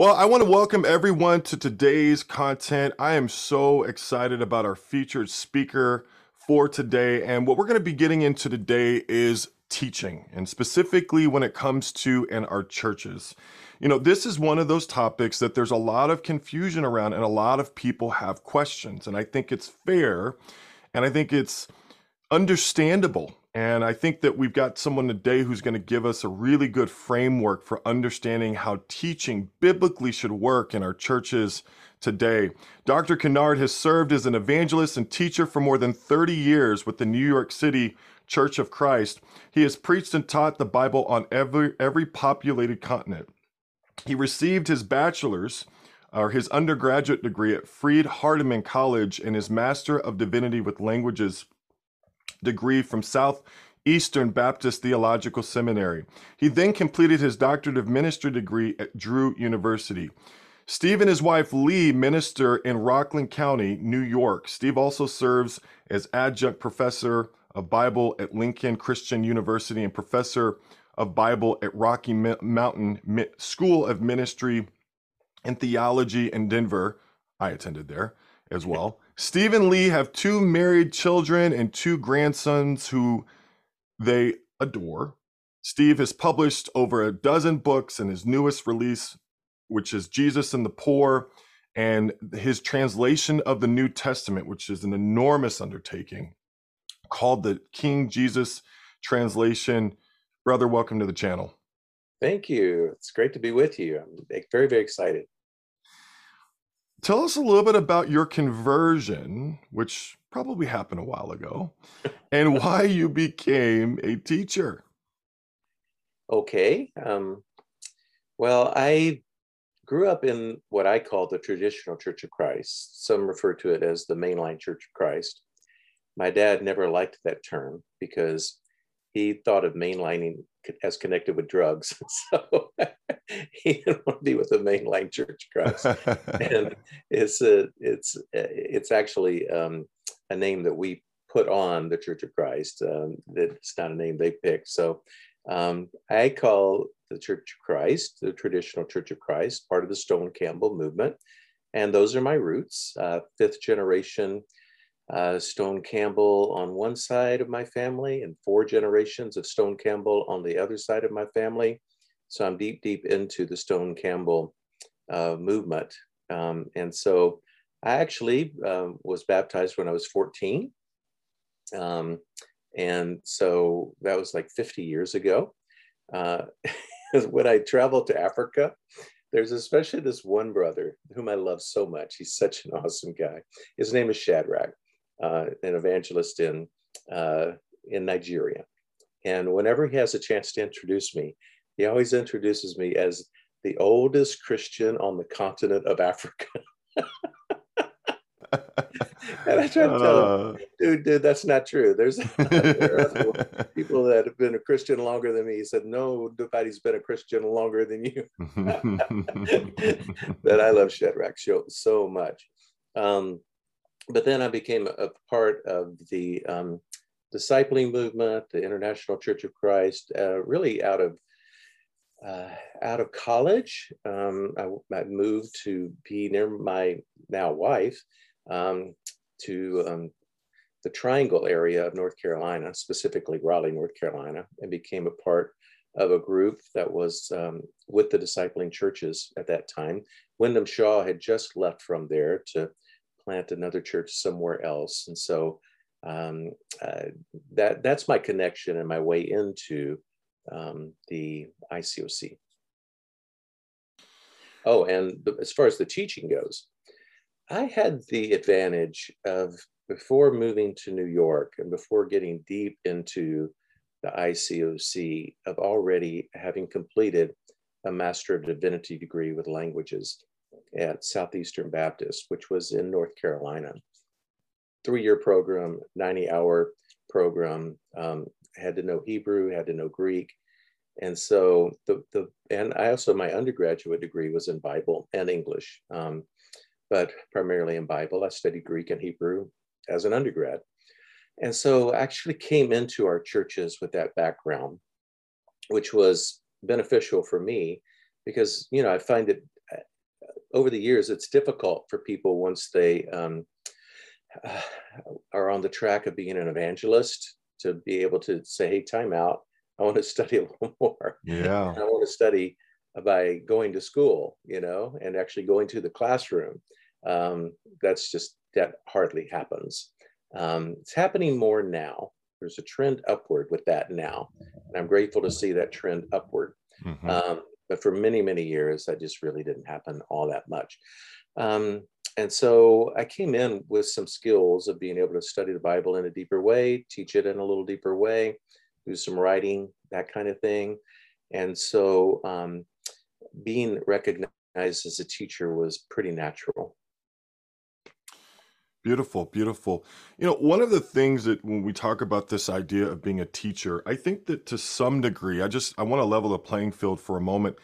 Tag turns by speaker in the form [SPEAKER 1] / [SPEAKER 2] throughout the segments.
[SPEAKER 1] Well, I want to welcome everyone to today's content. I am so excited about our featured speaker for today. And what we're going to be getting into today is teaching, and specifically when it comes to in our churches. You know, this is one of those topics that there's a lot of confusion around, and a lot of people have questions. And I think it's fair and I think it's understandable. And I think that we've got someone today who's going to give us a really good framework for understanding how teaching biblically should work in our churches today. Dr. Kinnard has served as an evangelist and teacher for more than 30 years with the New York City Church of Christ. He has preached and taught the Bible on every, every populated continent. He received his bachelor's or his undergraduate degree at Freed Hardeman College and his Master of Divinity with Languages degree from Southeastern Baptist Theological Seminary. He then completed his Doctorate of Ministry degree at Drew University. Steve and his wife Lee minister in Rockland County, New York. Steve also serves as adjunct professor of Bible at Lincoln Christian University and professor of Bible at Rocky Mountain School of Ministry and Theology in Denver. I attended there as well. Steve and Lee have two married children and two grandsons who they adore. Steve has published over a dozen books, and his newest release which is Jesus and the Poor, and his translation of the New Testament, which is an enormous undertaking, called the King Jesus Translation. Brother, welcome to the channel.
[SPEAKER 2] Thank you. It's great to be with you. I'm very, very excited.
[SPEAKER 1] Tell us a little bit about your conversion, which probably happened a while ago, and why you became a teacher.
[SPEAKER 2] Okay. Um, well, I grew up in what I call the traditional Church of Christ. Some refer to it as the mainline Church of Christ. My dad never liked that term because he thought of mainlining as connected with drugs. So he didn't want to be with the mainline Church of Christ. and it's a, it's it's actually um, a name that we put on the Church of Christ. Um, it's not a name they picked. So um, I call the Church of Christ, the traditional Church of Christ, part of the Stone Campbell movement. And those are my roots, uh, fifth generation uh, Stone Campbell on one side of my family, and four generations of Stone Campbell on the other side of my family. So I'm deep, deep into the Stone Campbell uh, movement. Um, and so I actually um, was baptized when I was 14. Um, and so that was like 50 years ago. Uh, when I traveled to Africa, there's especially this one brother whom I love so much. He's such an awesome guy. His name is Shadrach, uh, an evangelist in uh, in Nigeria. And whenever he has a chance to introduce me, he always introduces me as the oldest Christian on the continent of Africa. and I try to tell him, uh. dude, dude, that's not true. There's there people that have been a Christian longer than me. He said, no, nobody's been a Christian longer than you. that I love Shadrach so, so much. Um, but then I became a part of the um, discipling movement, the International Church of Christ, uh, really out of uh, out of college. Um, I, I, moved to be near my now wife, um, to um, the Triangle area of North Carolina, specifically Raleigh, North Carolina, and became a part of a group that was um, with the discipling churches at that time. Wyndham Shaw had just left from there to plant another church somewhere else, and so um, uh, that that's my connection and my way into um, the ICOC. Oh, and the, as far as the teaching goes, I had the advantage of before moving to New York and before getting deep into the ICOC of already having completed a Master of Divinity degree with languages at Southeastern Baptist, which was in North Carolina. Three year program, 90 hour program, um, had to know Hebrew, had to know Greek. And so the, the, and I also, my undergraduate degree was in Bible and English. Um, but primarily in Bible. I studied Greek and Hebrew as an undergrad. And so I actually came into our churches with that background, which was beneficial for me because, you know, I find that over the years, it's difficult for people once they um, are on the track of being an evangelist to be able to say, hey, time out. I want to study a little more.
[SPEAKER 1] Yeah.
[SPEAKER 2] I want to study by going to school, you know, and actually going to the classroom. Um, that's just, that hardly happens. Um, it's happening more now. There's a trend upward with that now. And I'm grateful to see that trend upward. Mm-hmm. Um, but for many, many years, that just really didn't happen all that much. Um, and so I came in with some skills of being able to study the Bible in a deeper way, teach it in a little deeper way, do some writing, that kind of thing. And so um, being recognized as a teacher was pretty natural.
[SPEAKER 1] Beautiful, beautiful. You know, one of the things that when we talk about this idea of being a teacher, I think that to some degree, I just I want to level the playing field for a moment.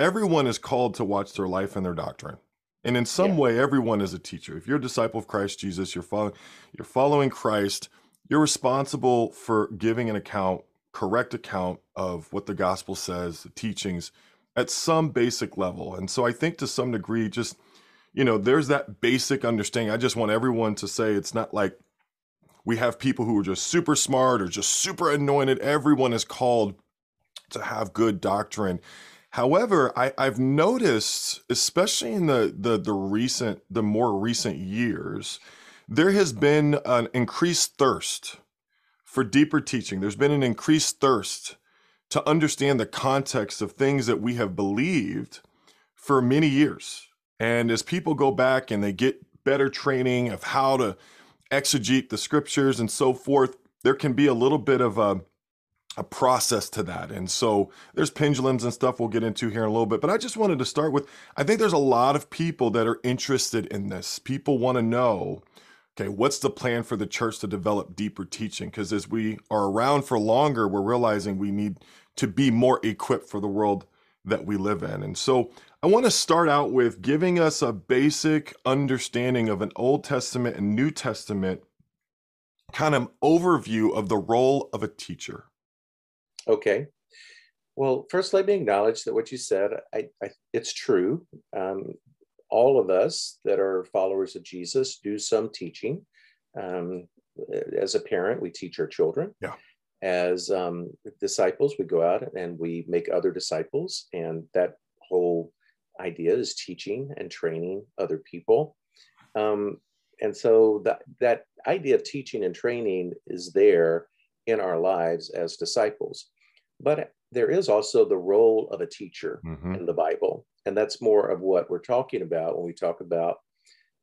[SPEAKER 1] Everyone is called to watch their life and their doctrine. And in some yeah. way, everyone is a teacher. If you're a disciple of Christ Jesus, you're following you're following Christ, you're responsible for giving an account, correct account of what the gospel says, the teachings at some basic level. And so I think to some degree, just you know, there's that basic understanding. I just want everyone to say it's not like we have people who are just super smart or just super anointed. Everyone is called to have good doctrine. However, I, have noticed, especially in the, the the recent, the more recent years, there has been an increased thirst for deeper teaching. There's been an increased thirst to understand the context of things that we have believed for many years. And as people go back and they get better training of how to exegete the scriptures and so forth, there can be a little bit of a, a process to that. And so there's pendulums and stuff we'll get into here in a little bit. But I just wanted to start with I think there's a lot of people that are interested in this. People want to know okay, what's the plan for the church to develop deeper teaching? Because as we are around for longer, we're realizing we need to be more equipped for the world that we live in. And so I want to start out with giving us a basic understanding of an Old Testament and New Testament kind of overview of the role of a teacher.
[SPEAKER 2] Okay. Well, first, let me acknowledge that what you said, I, I, it's true. Um, all of us that are followers of Jesus do some teaching. Um, as a parent, we teach our children.
[SPEAKER 1] Yeah.
[SPEAKER 2] As um, disciples, we go out and we make other disciples, and that whole idea is teaching and training other people. Um, and so that, that idea of teaching and training is there in our lives as disciples. But there is also the role of a teacher mm-hmm. in the Bible. And that's more of what we're talking about when we talk about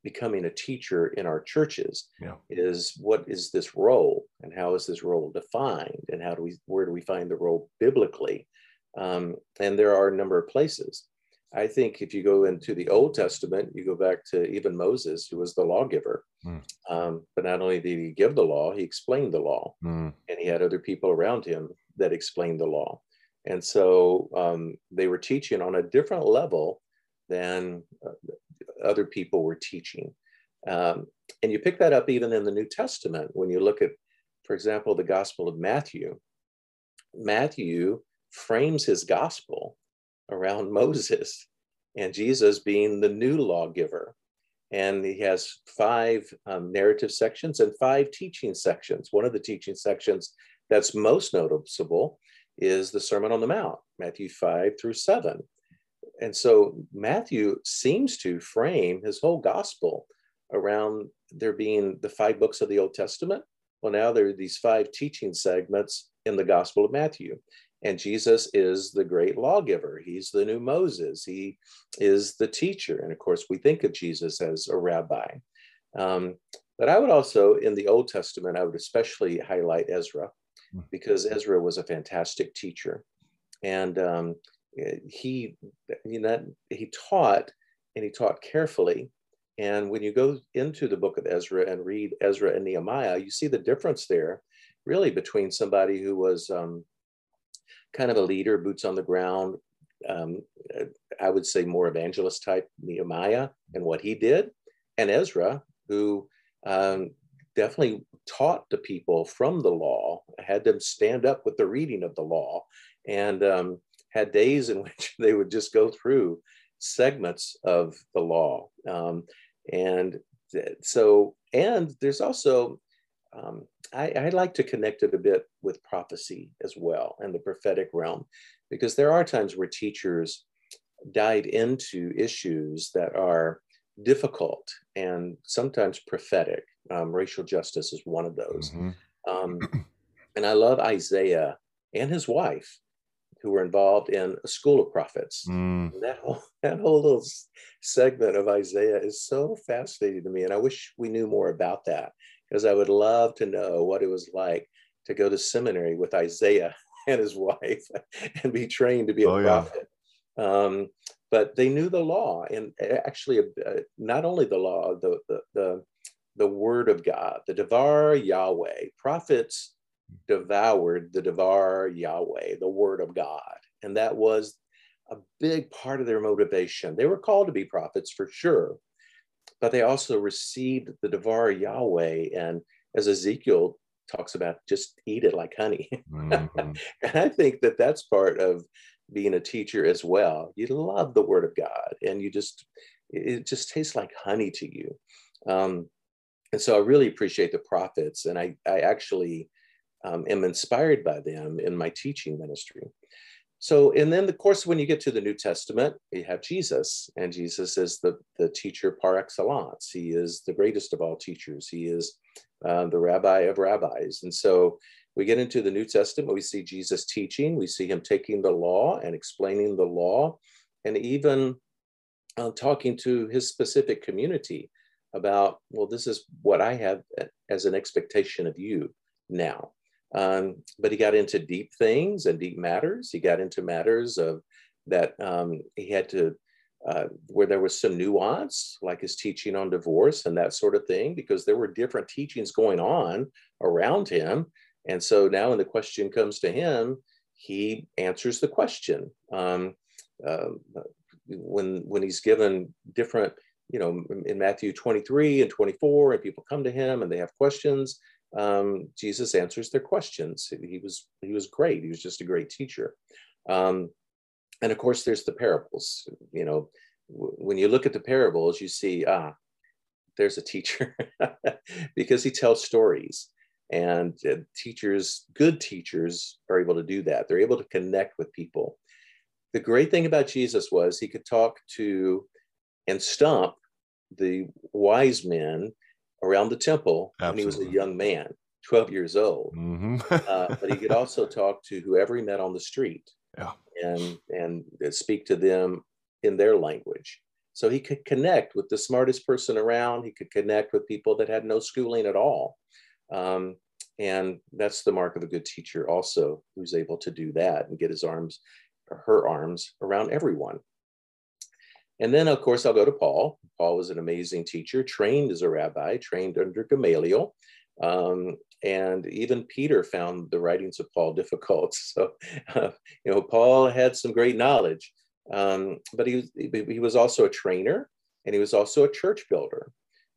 [SPEAKER 2] becoming a teacher in our churches
[SPEAKER 1] yeah.
[SPEAKER 2] is what is this role and how is this role defined and how do we where do we find the role biblically um, and there are a number of places I think if you go into the Old Testament, you go back to even Moses, who was the lawgiver. Mm. Um, but not only did he give the law, he explained the law, mm. and he had other people around him that explained the law. And so um, they were teaching on a different level than uh, other people were teaching. Um, and you pick that up even in the New Testament when you look at, for example, the Gospel of Matthew. Matthew frames his gospel around Moses and Jesus being the new lawgiver. And he has five um, narrative sections and five teaching sections. One of the teaching sections that's most noticeable is the Sermon on the Mount, Matthew 5 through 7. And so Matthew seems to frame his whole gospel around there being the five books of the Old Testament. Well, now there are these five teaching segments in the Gospel of Matthew. And Jesus is the great lawgiver. He's the new Moses. He is the teacher. And of course, we think of Jesus as a rabbi. Um, but I would also, in the Old Testament, I would especially highlight Ezra. Because Ezra was a fantastic teacher. And um, he, you know, he taught and he taught carefully. And when you go into the book of Ezra and read Ezra and Nehemiah, you see the difference there really between somebody who was um, kind of a leader, boots on the ground. Um, I would say more evangelist type Nehemiah and what he did, and Ezra, who um, definitely taught the people from the law, had them stand up with the reading of the law, and um, had days in which they would just go through segments of the law. Um, and so, and there's also, um, I, I like to connect it a bit with prophecy as well and the prophetic realm, because there are times where teachers dive into issues that are difficult and sometimes prophetic. Um, racial justice is one of those. Mm-hmm. Um, and I love Isaiah and his wife who were involved in a school of prophets. Mm. That whole that whole little segment of Isaiah is so fascinating to me, and I wish we knew more about that because I would love to know what it was like to go to seminary with Isaiah and his wife and be trained to be a oh, prophet. Yeah. Um, but they knew the law, and actually, uh, not only the law, the the the, the word of God, the Devar Yahweh. Prophets devoured the Devar Yahweh, the word of God. And that was a big part of their motivation. They were called to be prophets for sure, but they also received the Devar Yahweh. And as Ezekiel talks about, just eat it like honey. Mm-hmm. and I think that that's part of being a teacher as well. You love the word of God and you just, it just tastes like honey to you. Um, and so I really appreciate the prophets. And I, I actually, um, am inspired by them in my teaching ministry. So, and then, of course, when you get to the New Testament, you have Jesus, and Jesus is the, the teacher par excellence. He is the greatest of all teachers. He is uh, the rabbi of rabbis. And so we get into the New Testament, we see Jesus teaching, we see him taking the law and explaining the law, and even uh, talking to his specific community about, well, this is what I have as an expectation of you now. Um, but he got into deep things and deep matters. He got into matters of that um, he had to, uh, where there was some nuance, like his teaching on divorce and that sort of thing, because there were different teachings going on around him. And so now, when the question comes to him, he answers the question. Um, uh, when when he's given different, you know, in Matthew 23 and 24, and people come to him and they have questions, um, Jesus answers their questions. He was he was great. He was just a great teacher. Um, and of course, there's the parables. You know, w- when you look at the parables, you see ah, there's a teacher because he tells stories. And uh, teachers, good teachers, are able to do that. They're able to connect with people. The great thing about Jesus was he could talk to and stump the wise men around the temple Absolutely. when he was a young man, 12 years old. Mm-hmm. uh, but he could also talk to whoever he met on the street yeah. and, and speak to them in their language. So he could connect with the smartest person around. He could connect with people that had no schooling at all. Um, and that's the mark of a good teacher, also, who's able to do that and get his arms, or her arms around everyone. And then, of course, I'll go to Paul. Paul was an amazing teacher, trained as a rabbi, trained under Gamaliel. Um, and even Peter found the writings of Paul difficult. So, uh, you know, Paul had some great knowledge, um, but he, he was also a trainer and he was also a church builder,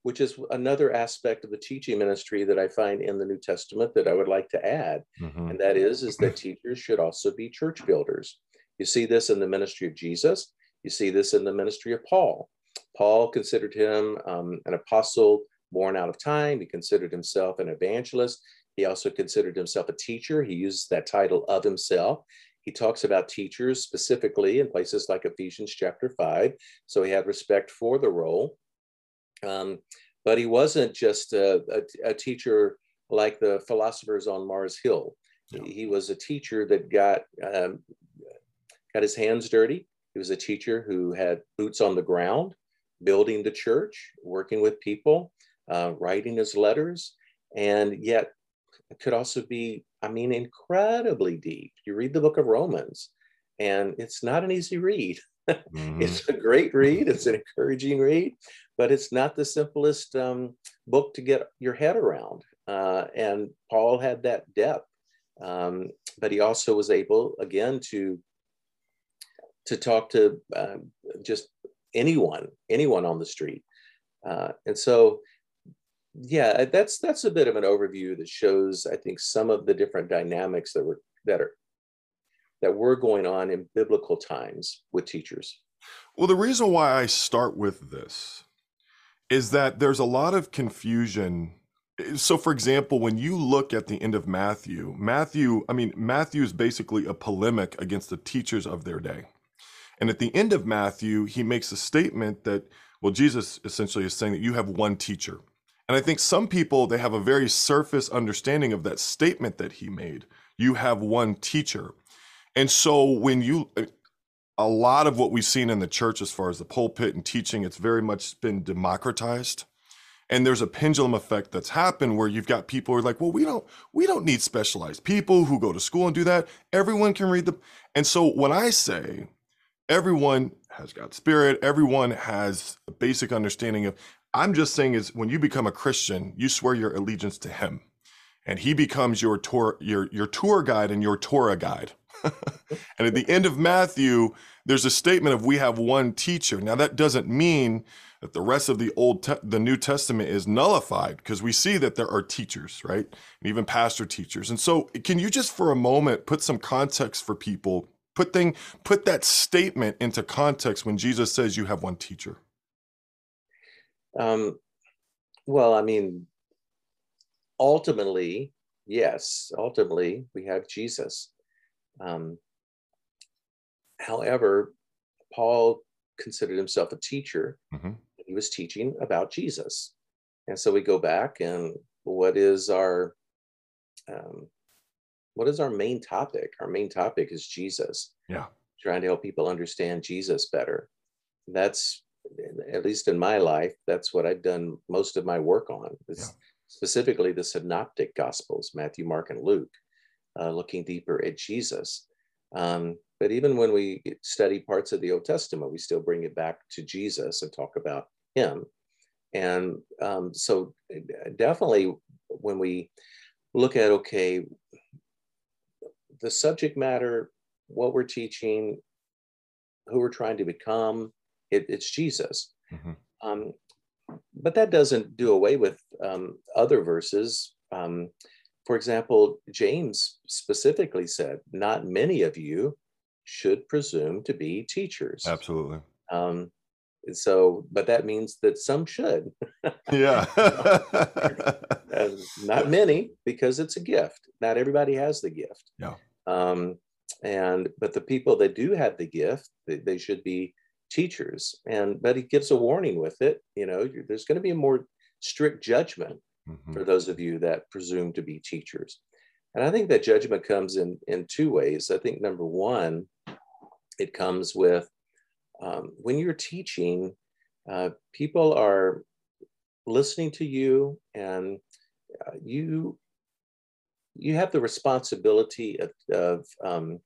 [SPEAKER 2] which is another aspect of the teaching ministry that I find in the New Testament that I would like to add. Mm-hmm. And that is, is that teachers should also be church builders. You see this in the ministry of Jesus. You see this in the ministry of Paul. Paul considered him um, an apostle born out of time. He considered himself an evangelist. He also considered himself a teacher. He uses that title of himself. He talks about teachers specifically in places like Ephesians chapter 5. So he had respect for the role. Um, but he wasn't just a, a, a, teacher like the philosophers on Mars Hill. He, he was a teacher that got um, got his hands dirty. He was a teacher who had boots on the ground, building the church, working with people, uh, writing his letters, and yet it could also be, I mean, incredibly deep. You read the book of Romans, and it's not an easy read. Mm-hmm. it's a great read, it's an encouraging read, but it's not the simplest um, book to get your head around. Uh, and Paul had that depth. Um, but he also was able, again, to to talk to uh, just anyone, anyone on the street. Uh, and so, yeah, that's that's a bit of an overview that shows, I think, some of the different dynamics that were that are that were going on in biblical times with teachers.
[SPEAKER 1] Well, the reason why I start with this is that there's a lot of confusion. So, for example, when you look at the end of Matthew, Matthew, I mean, Matthew is basically a polemic against the teachers of their day. And at the end of Matthew, he makes a statement that, well, Jesus essentially is saying that you have one teacher. And I think some people, they have a very surface understanding of that statement that he made. You have one teacher. And so when you, a lot of what we've seen in the church as far as the pulpit and teaching, it's very much been democratized. And there's a pendulum effect that's happened where you've got people who are like, well, we don't, we don't need specialized people who go to school and do that. Everyone can read the. And so when I say everyone has God's spirit, everyone has a basic understanding of, I'm just saying is when you become a Christian, you swear your allegiance to him and he becomes your tour your your tour guide and your Torah guide. and at the end of Matthew, there's a statement of we have one teacher. Now that doesn't mean that the rest of the old te- the New Testament is nullified because we see that there are teachers, right? And even pastor teachers. And so can you just for a moment put some context for people, put thing put that statement into context when Jesus says you have one teacher?
[SPEAKER 2] Um, well, I mean, ultimately, yes, ultimately, we have Jesus. Um, however, Paul considered himself a teacher. Mm-hmm. He was teaching about Jesus. And so we go back and what is our um, what is our main topic? Our main topic is Jesus.
[SPEAKER 1] Yeah.
[SPEAKER 2] Trying to help people understand Jesus better. That's at least in my life, that's what I've done most of my work on. Yeah. Specifically, the synoptic gospels, Matthew, Mark, and Luke, uh, looking deeper at Jesus. Um, but even when we study parts of the Old Testament, we still bring it back to Jesus and talk about him. And um, so, definitely, when we look at, okay, the subject matter, what we're teaching, who we're trying to become, it, it's Jesus. Mm-hmm. Um, but that doesn't do away with um, other verses. Um, for example, James specifically said, Not many of you should presume to be teachers.
[SPEAKER 1] Absolutely.
[SPEAKER 2] Um, so, but that means that some should.
[SPEAKER 1] yeah.
[SPEAKER 2] not many, because it's a gift. Not everybody has the gift.
[SPEAKER 1] Yeah.
[SPEAKER 2] Um, and but the people that do have the gift, they, they should be teachers. And but he gives a warning with it. You know, there's going to be a more strict judgment mm-hmm. for those of you that presume to be teachers. And I think that judgment comes in in two ways. I think number one, it comes with um, when you're teaching, uh, people are listening to you, and uh, you you have the responsibility of, of um,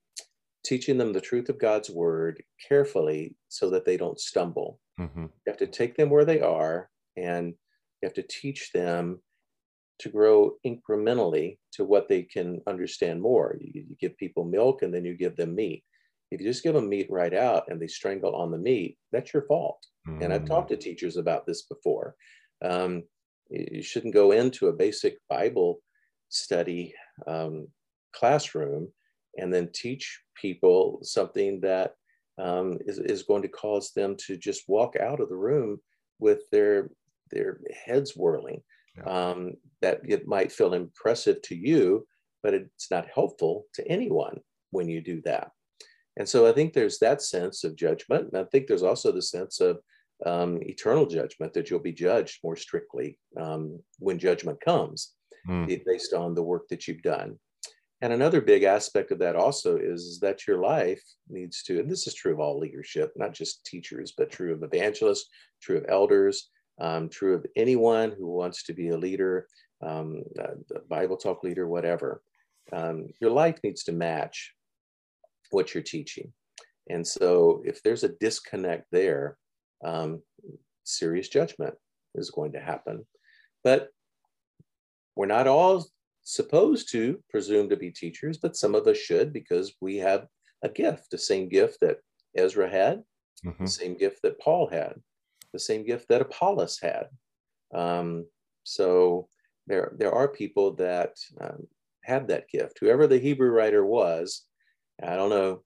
[SPEAKER 2] teaching them the truth of God's word carefully so that they don't stumble. Mm-hmm. You have to take them where they are and you have to teach them to grow incrementally to what they can understand more. You, you, give people milk and then you give them meat. If you just give them meat right out and they strangle on the meat, that's your fault. Mm-hmm. And I've talked to mm. teachers about this before. Um, you shouldn't go into a basic Bible study um, classroom and then teach people something that um, is, is going to cause them to just walk out of the room with their their heads whirling. Yeah. Um, that it might feel impressive to you, but it's not helpful to anyone when you do that. And so I think there's that sense of judgment. And I think there's also the sense of um, eternal judgment that you'll be judged more strictly um, when judgment comes mm. based on the work that you've done. And another big aspect of that also is that your life needs to, and this is true of all leadership, not just teachers, but true of evangelists, true of elders, um, true of anyone who wants to be a leader, um, a Bible talk leader, whatever. Um, your life needs to match what you're teaching. And so if there's a disconnect there, um, serious judgment is going to happen. But we're not all supposed to presume to be teachers, but some of us should because we have a gift, the same gift that Ezra had, mm-hmm. the same gift that Paul had, the same gift that Apollos had. Um, so there, there are people that um, have that gift. Whoever the Hebrew writer was, I don't know,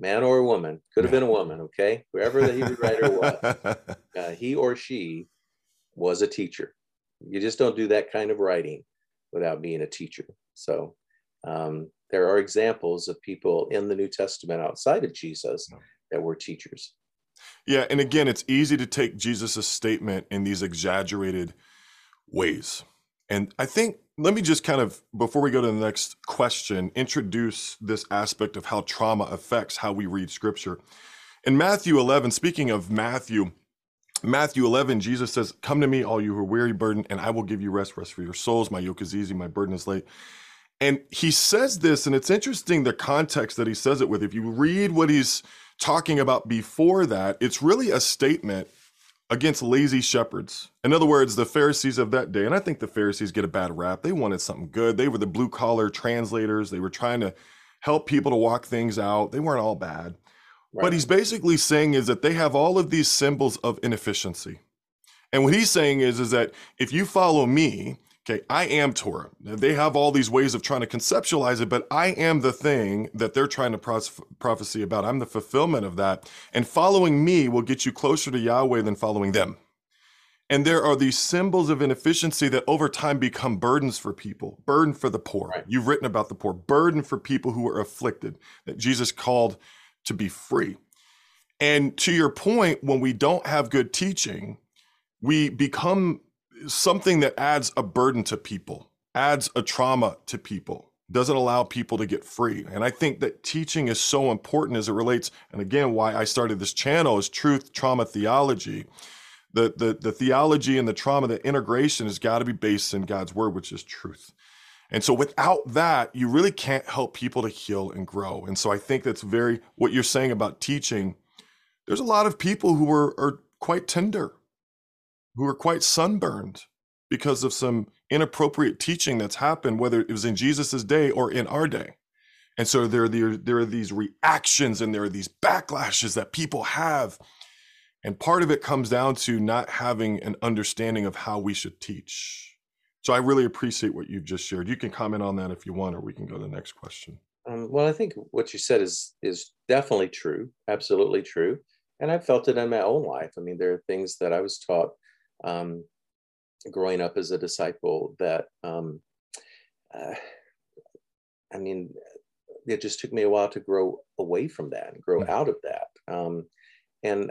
[SPEAKER 2] man or a woman, could have been a woman, okay? Whoever the Hebrew writer was, uh, he or she was a teacher. You just don't do that kind of writing without being a teacher. So um, there are examples of people in the New Testament outside of Jesus that were teachers.
[SPEAKER 1] Yeah, and again, it's easy to take Jesus' statement in these exaggerated ways. And I think, let me just kind of, before we go to the next question, introduce this aspect of how trauma affects how we read scripture. In Matthew 11, speaking of Matthew, Matthew 11, Jesus says, Come to me, all you who are weary, burdened, and I will give you rest, rest for your souls. My yoke is easy, my burden is light. And he says this, and it's interesting the context that he says it with. If you read what he's talking about before that, it's really a statement against lazy shepherds. In other words, the Pharisees of that day, and I think the Pharisees get a bad rap, they wanted something good. They were the blue collar translators, they were trying to help people to walk things out. They weren't all bad. Right. What he's basically saying is that they have all of these symbols of inefficiency. And what he's saying is, is that if you follow me, Okay, I am Torah. They have all these ways of trying to conceptualize it, but I am the thing that they're trying to pros- prophecy about. I'm the fulfillment of that. And following me will get you closer to Yahweh than following them. And there are these symbols of inefficiency that over time become burdens for people, burden for the poor. Right. You've written about the poor, burden for people who are afflicted, that Jesus called to be free. And to your point, when we don't have good teaching, we become something that adds a burden to people, adds a trauma to people, doesn't allow people to get free. And I think that teaching is so important as it relates, and again, why I started this channel is truth, trauma, theology. The, the, the theology and the trauma, the integration has got to be based in God's word, which is truth. And so without that, you really can't help people to heal and grow. And so I think that's very what you're saying about teaching. There's a lot of people who are, are quite tender who are quite sunburned because of some inappropriate teaching that's happened, whether it was in Jesus's day or in our day. And so there, there, there are these reactions and there are these backlashes that people have. And part of it comes down to not having an understanding of how we should teach. So I really appreciate what you've just shared. You can comment on that if you want, or we can go to the next question.
[SPEAKER 2] Um, well, I think what you said is is definitely true, absolutely true, and I've felt it in my own life. I mean, there are things that I was taught um, growing up as a disciple that um, uh, I mean, it just took me a while to grow away from that and grow mm-hmm. out of that. Um, and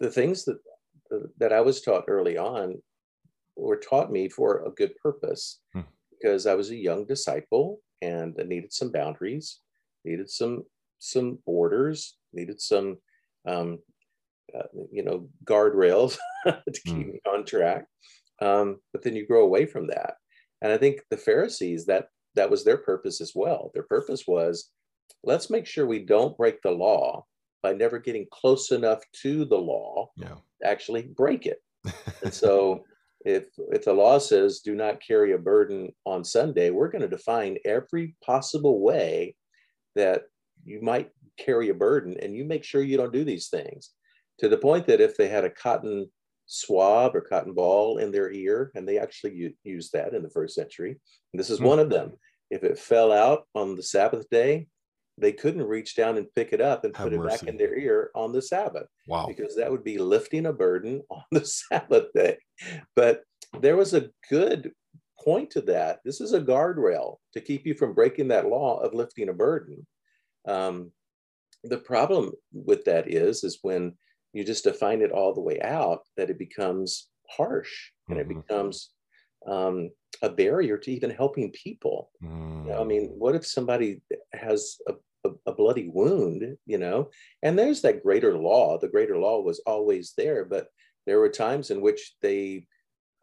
[SPEAKER 2] the things that that I was taught early on were taught me for a good purpose mm. because I was a young disciple and I needed some boundaries, needed some some borders, needed some um, uh, you know guardrails to keep mm. me on track. Um, but then you grow away from that. And i think the pharisees that that was their purpose as well. Their purpose was let's make sure we don't break the law by never getting close enough to the law yeah. to actually break it. And so if if the law says do not carry a burden on sunday we're going to define every possible way that you might carry a burden and you make sure you don't do these things to the point that if they had a cotton swab or cotton ball in their ear, and they actually used that in the first century, and this is mm-hmm. one of them. If it fell out on the Sabbath day, they couldn't reach down and pick it up and Have put it back in their ear on the Sabbath.
[SPEAKER 1] Wow.
[SPEAKER 2] Because that would be lifting a burden on the Sabbath day. But there was a good point to that. This is a guardrail to keep you from breaking that law of lifting a burden. Um, the problem with that is, is when you just define it all the way out that it becomes harsh and mm-hmm. it becomes um, a barrier to even helping people. Mm. You know, I mean, mm. what if somebody has a, a, a, bloody wound, you know, and there's that greater law. The greater law was always there, but there were times in which they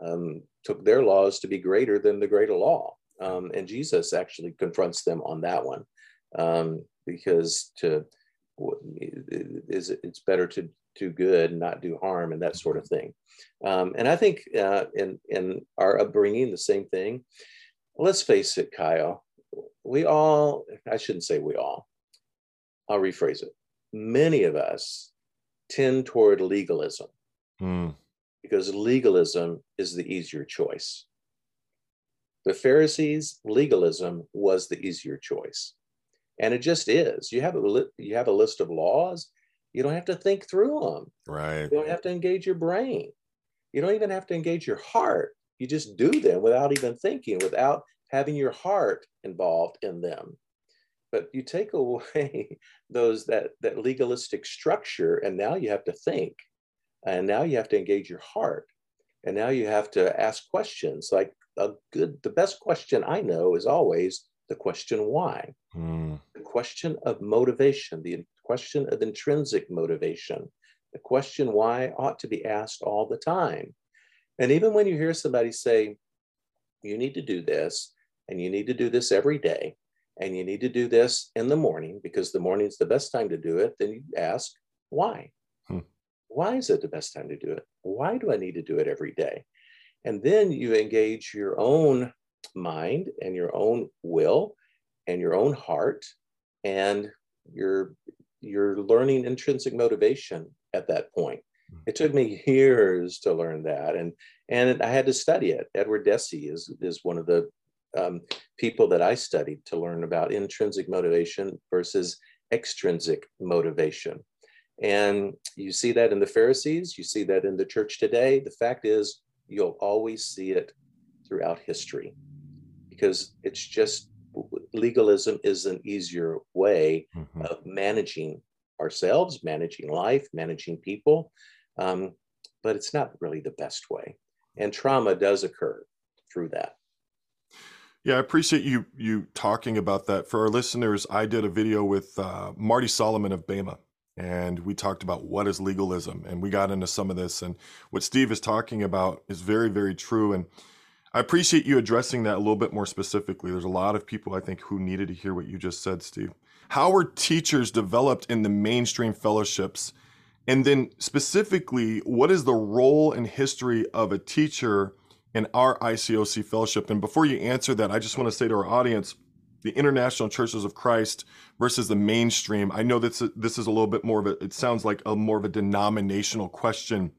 [SPEAKER 2] um, took their laws to be greater than the greater law. Um, and Jesus actually confronts them on that one um, because to is it's better to do good and not do harm and that sort of thing. Um, and I think uh, in in our upbringing, the same thing. Let's face it, Kyle. We all, I shouldn't say we all, I'll rephrase it. Many of us tend toward legalism mm. because legalism is the easier choice. The Pharisees' legalism was the easier choice. and it just is. You have a you have a list of laws. You don't have to think through them.
[SPEAKER 1] Right.
[SPEAKER 2] You don't have to engage your brain. You don't even have to engage your heart. You just do them without even thinking, without having your heart involved in them. But you take away those that that legalistic structure, and now you have to think, and now you have to engage your heart, and now you have to ask questions. Like a good, the best question I know is always the question why,
[SPEAKER 1] Mm.
[SPEAKER 2] the question of motivation, the question of intrinsic motivation. The question why ought to be asked all the time. And even when you hear somebody say, you need to do this, and you need to do this every day, and you need to do this in the morning because the morning's the best time to do it, then you ask, why?
[SPEAKER 1] Hmm.
[SPEAKER 2] Why is it the best time to do it? Why do I need to do it every day? And then you engage your own mind and your own will and your own heart and you're you're learning intrinsic motivation at that point. It took me years to learn that and and i had to study it. Edward deci is is one of the um, people that i studied to learn about intrinsic motivation versus extrinsic motivation. And you see that in the pharisees you see that in the church today. The fact is you'll always see it throughout history because it's just legalism is an easier way
[SPEAKER 1] Mhm.
[SPEAKER 2] of managing ourselves, managing life, managing people, um, but it's not really the best way. And trauma does occur through that.
[SPEAKER 1] Yeah, I appreciate you you talking about that. For our listeners, I did a video with uh, Marty Solomon of Bema, and we talked about what is legalism, and we got into some of this. And what Steve is talking about is very, very true. And I appreciate you addressing that a little bit more specifically. There's a lot of people I think who needed to hear what you just said, Steve. How were teachers developed in the mainstream fellowships? And then specifically, what is the role and history of a teacher in our ICOC fellowship? And before you answer that, I just want to say to our audience, the International Churches of Christ versus the mainstream. I know that this is a little bit more of a, it sounds like a more of a denominational question,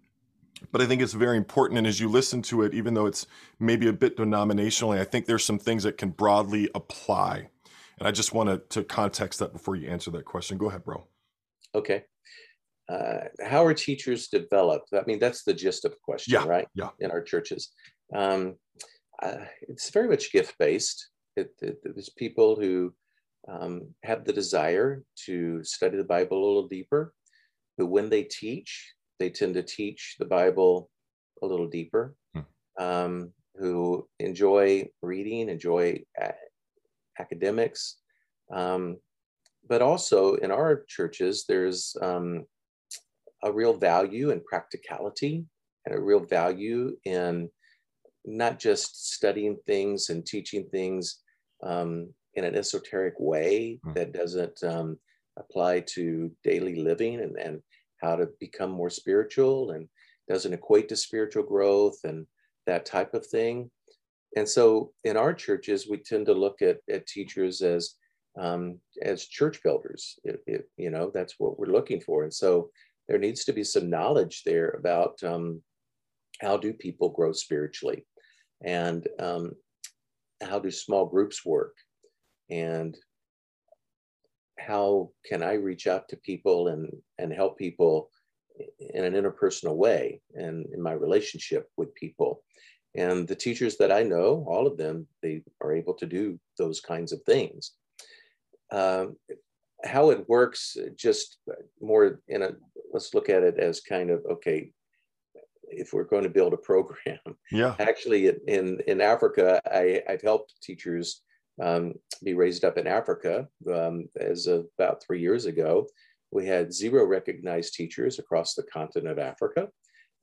[SPEAKER 1] but I think it's very important. And as you listen to it, even though it's maybe a bit denominationally, I think there's some things that can broadly apply. And I just want to, to context that before you answer that question. Go ahead, bro.
[SPEAKER 2] Okay. Uh, how are teachers developed? I mean, that's the gist of the question,
[SPEAKER 1] Yeah,
[SPEAKER 2] right?
[SPEAKER 1] yeah.
[SPEAKER 2] In our churches. Um, uh, it's very much gift based. It, it, there's people who um, have the desire to study the Bible a little deeper, who, when they teach, they tend to teach the Bible a little deeper,
[SPEAKER 1] Hmm.
[SPEAKER 2] um, who enjoy reading, enjoy a- academics. Um, but also in our churches, there's um, a real value in practicality and a real value in not just studying things and teaching things um, in an esoteric way
[SPEAKER 1] Hmm.
[SPEAKER 2] that doesn't um, apply to daily living and, and how to become more spiritual and doesn't equate to spiritual growth and that type of thing. And so in our churches, we tend to look at, at teachers as um, as church builders. It, it, you know, that's what we're looking for. And so there needs to be some knowledge there about um, how do people grow spiritually and um, how do small groups work and how can I reach out to people and, and help people in an interpersonal way and in my relationship with people. And the teachers that I know, all of them, they are able to do those kinds of things. Um, how it works, just more in a, let's look at it as kind of, okay, if we're going to build a program,
[SPEAKER 1] Yeah.
[SPEAKER 2] actually in, in Africa, I, I've helped teachers um, be raised up in Africa. Um, as of about three years ago, we had zero recognized teachers across the continent of Africa.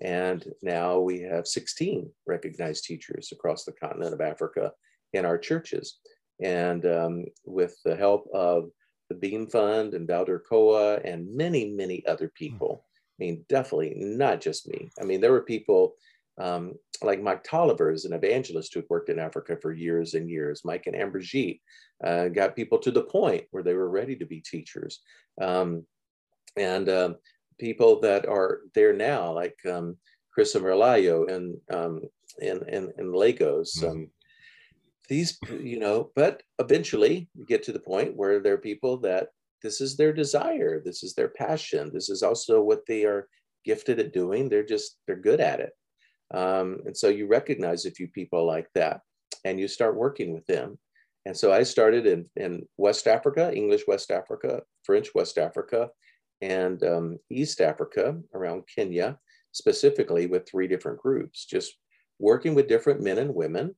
[SPEAKER 2] And now we have 16 recognized teachers across the continent of Africa in our churches. And um, with the help of the Beam Fund and Valder Koa and many, many other people. I mean, definitely not just me. I mean, there were people um, like Mike Tolliver is an evangelist who worked in Africa for years and years. Mike and Amber Jeet uh, got people to the point where they were ready to be teachers. Um, and um, people that are there now, like um, Chris Amerlayo in, um, in, in, in Lagos, um, these, you know, but eventually you get to the point where there are people that this is their desire, this is their passion, this is also what they are gifted at doing. They're just, they're good at it. Um, and so you recognize a few people like that and you start working with them. And so I started in, in West Africa, English West Africa, French West Africa, and um, East Africa around Kenya, specifically with three different groups, just working with different men and women.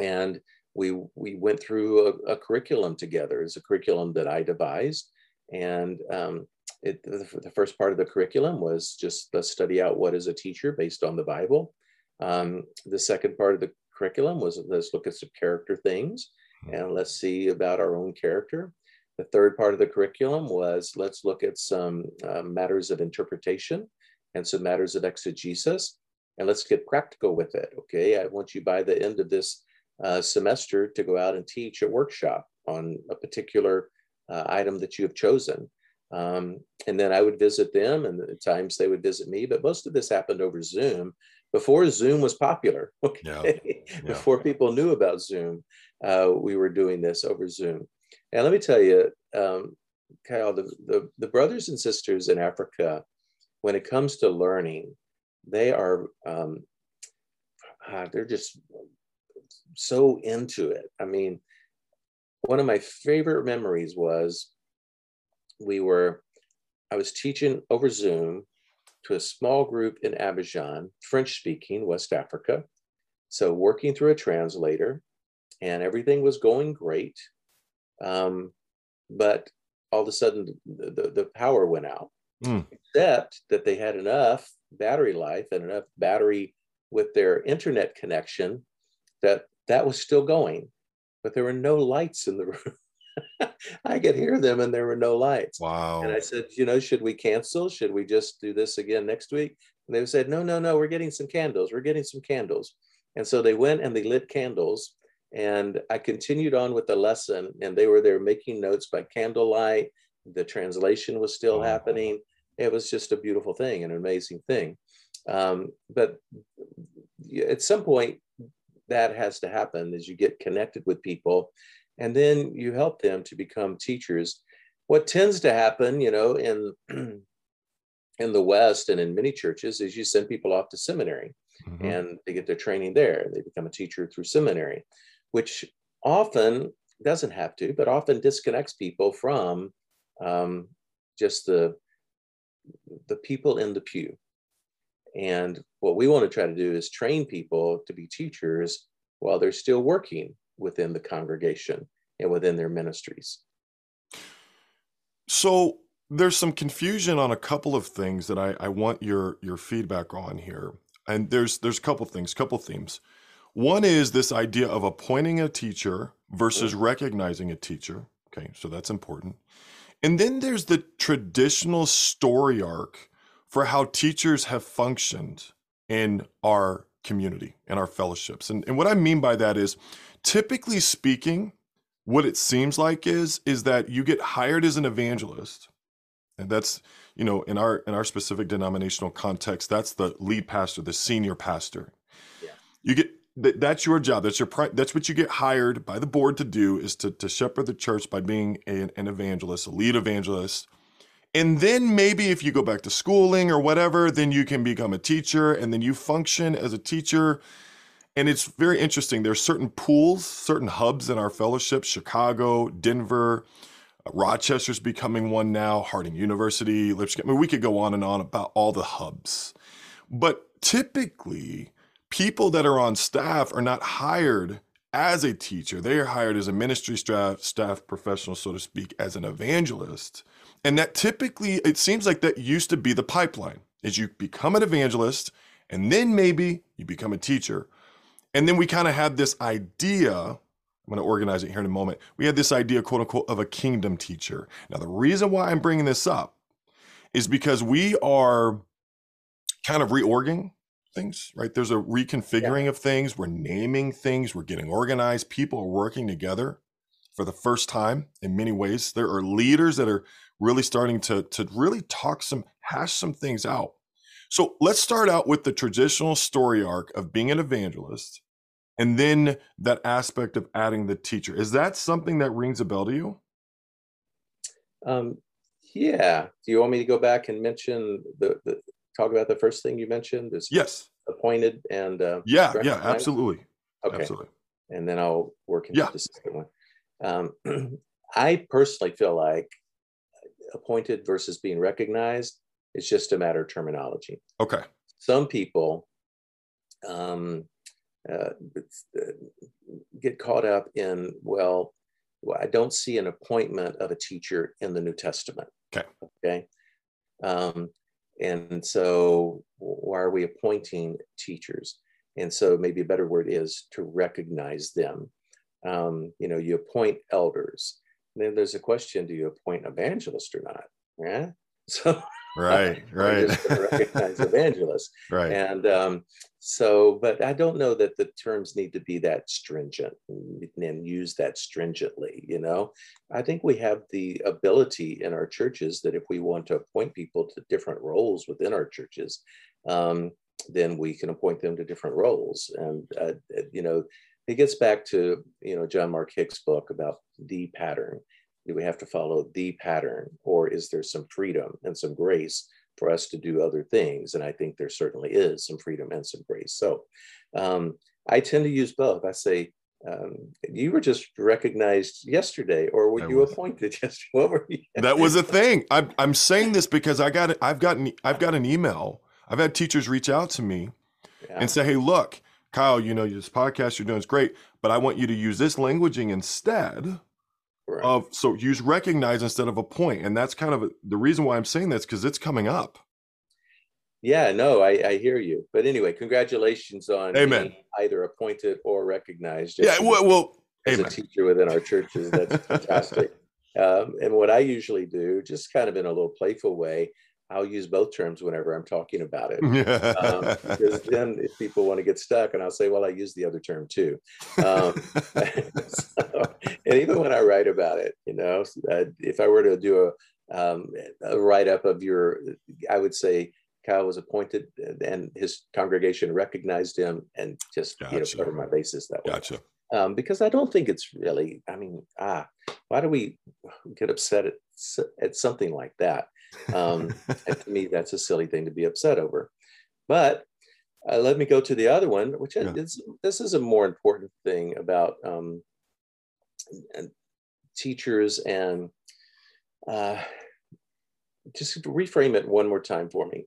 [SPEAKER 2] And we, we went through a, a curriculum together. It's a curriculum that I devised. And um, it, the, first part of the curriculum was just let's study out what is a teacher based on the Bible. Um, the second part of the curriculum was let's look at some character things hmm. and let's see about our own character. The third part of the curriculum was let's look at some uh, matters of interpretation and some matters of exegesis, and let's get practical with it. Okay, I want you by the end of this uh, semester to go out and teach a workshop on a particular uh, item that you have chosen. Um, and then I would visit them, and at times they would visit me. But most of this happened over Zoom before Zoom was popular. Okay, yeah. Yeah. before people knew about Zoom, uh, we were doing this over Zoom. And let me tell you, um, Kyle, the, the, the brothers and sisters in Africa, when it comes to learning, they are um, uh, they're just so into it. I mean, one of my favorite memories was we were, I was teaching over Zoom to a small group in Abidjan, French speaking, West Africa. So working through a translator, and everything was going great. Um, but all of a sudden, the, the, the power went out, mm. except that they had enough battery life and enough battery with their internet connection that that was still going, but there were no lights in the room. I could hear them and there were no lights.
[SPEAKER 1] Wow.
[SPEAKER 2] And I said, you know, should we cancel? Should we just do this again next week? And they said, no, no, no, we're getting some candles. We're getting some candles. And so they went and they lit candles. And I continued on with the lesson, and they were there making notes by candlelight. The translation was still happening. It was just a beautiful thing, an amazing thing. Um, but at some point, that has to happen as you get connected with people and then you help them to become teachers. What tends to happen, you know, in in the West and in many churches is you send people off to seminary mm-hmm. and they get their training there. They become a teacher through seminary, which often doesn't have to, but often disconnects people from um, just the the people in the pew. And what we want to try to do is train people to be teachers while they're still working within the congregation and within their ministries.
[SPEAKER 1] So there's some confusion on a couple of things that I, I want your your feedback on here. And there's there's a couple of things, couple of themes. One is this idea of appointing a teacher versus mm-hmm. recognizing a teacher. Okay, so that's important. And then there's the traditional story arc for how teachers have functioned in our community and our fellowships. And, and what I mean by that is typically speaking, what it seems like is is that you get hired as an evangelist. And that's, you know, in our in our specific denominational context, that's the lead pastor, the senior pastor. Yeah. You get that, that's your job. That's your that's what you get hired by the board to do is to to shepherd the church by being a, an evangelist, a lead evangelist. And then maybe if you go back to schooling or whatever, then you can become a teacher and then you function as a teacher and it's very interesting. There's certain pools, certain hubs in our fellowship Chicago, Denver, uh, Rochester's becoming one now, Harding University, Lipscomb. I mean, we could go on and on about all the hubs. But typically, people that are on staff are not hired as a teacher. They are hired as a ministry staff, staff professional, so to speak, as an evangelist. And that typically, it seems like that used to be the pipeline is you become an evangelist and then maybe you become a teacher. And then we kind of had this idea. I'm going to organize it here in a moment. We had this idea, quote unquote, of a kingdom teacher. Now, the reason why I'm bringing this up is because we are kind of reorging things, right? There's a reconfiguring yeah. of things. We're naming things. We're getting organized. People are working together for the first time in many ways. There are leaders that are really starting to, to really talk some, hash some things out. So let's start out with the traditional story arc of being an evangelist And then that aspect of adding the teacher. Is that something that rings a bell to you?
[SPEAKER 2] Um, yeah. Do you want me to go back and mention the, the talk about the first thing you mentioned? Is
[SPEAKER 1] yes.
[SPEAKER 2] Appointed and uh,
[SPEAKER 1] yeah, yeah, absolutely.
[SPEAKER 2] Okay.
[SPEAKER 1] Absolutely.
[SPEAKER 2] And then I'll work into
[SPEAKER 1] Yeah.
[SPEAKER 2] the second one. Um, I personally feel like appointed versus being recognized. It's just a matter of terminology.
[SPEAKER 1] Okay.
[SPEAKER 2] Some people um, uh, get caught up in, well, well, I don't see an appointment of a teacher in the New Testament.
[SPEAKER 1] Okay.
[SPEAKER 2] Okay. Um, and so, why are we appointing teachers? And so, maybe a better word is to recognize them. Um, you know, you appoint elders. Then there's a question: Do you appoint evangelist or not? Yeah. So,
[SPEAKER 1] Right. Right.
[SPEAKER 2] recognize evangelists.
[SPEAKER 1] right.
[SPEAKER 2] And um, so, but I don't know that the terms need to be that stringent and, and use that stringently. You know, I think we have the ability in our churches that if we want to appoint people to different roles within our churches, um, then we can appoint them to different roles. And uh, you know, it gets back to you know John Mark Hicks' book about the pattern. Do we have to follow the pattern, or is there some freedom and some grace for us to do other things. And I think there certainly is some freedom and some grace. So um, I tend to use both. I say, um, you were just recognized yesterday, or were
[SPEAKER 1] I
[SPEAKER 2] you
[SPEAKER 1] was.
[SPEAKER 2] appointed yesterday? What were you?
[SPEAKER 1] that was a thing. I'm I'm saying this because I got it. I've gotten I've got an email. I've had teachers reach out to me
[SPEAKER 2] Yeah.
[SPEAKER 1] and say, "Hey, look, Kyle, you know this podcast you're doing is great, but I want you to use this languaging instead
[SPEAKER 2] Right.
[SPEAKER 1] of so use recognize instead of appoint." And that's kind of a, the reason why I'm saying this because it's coming up.
[SPEAKER 2] yeah, no, I, I hear you. But anyway, congratulations on
[SPEAKER 1] Amen.
[SPEAKER 2] being either appointed or recognized.
[SPEAKER 1] Yeah. Well, well
[SPEAKER 2] as a teacher within our churches. That's fantastic. Um, and what I usually do, just kind of in a little playful way, I'll use both terms whenever I'm talking about it. um, because then if people want to get stuck and i'll say well i use the other term too um, so, and even when i write about it you know uh, if i were to do a, um, a write-up of your i would say kyle was appointed and his congregation recognized him and just you know cover my bases that way
[SPEAKER 1] gotcha.
[SPEAKER 2] um, because i don't think it's really i mean ah why do we get upset at, at something like that um, and to me, that's a silly thing to be upset over. But uh, let me go to the other one, which
[SPEAKER 1] Yeah.
[SPEAKER 2] is this is a more important thing about um, and teachers and uh, just reframe it one more time for me.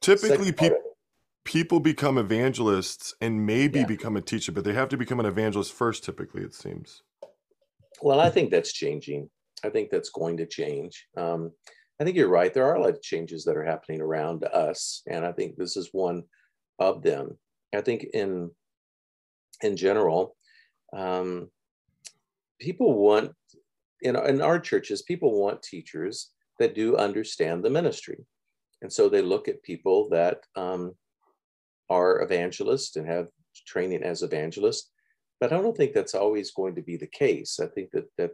[SPEAKER 1] Typically,
[SPEAKER 2] Second
[SPEAKER 1] people people become evangelists and maybe
[SPEAKER 2] Yeah.
[SPEAKER 1] become a teacher, but they have to become an evangelist first. Typically, it seems.
[SPEAKER 2] Well, I think that's changing. I think that's going to change. Um, I think you're right. There are a lot of changes that are happening around us, and I think this is one of them. I think in in general, um, people want in, in our churches, people want teachers that do understand the ministry, and so they look at people that um, are evangelists and have training as evangelists. But I don't think that's always going to be the case. I think that that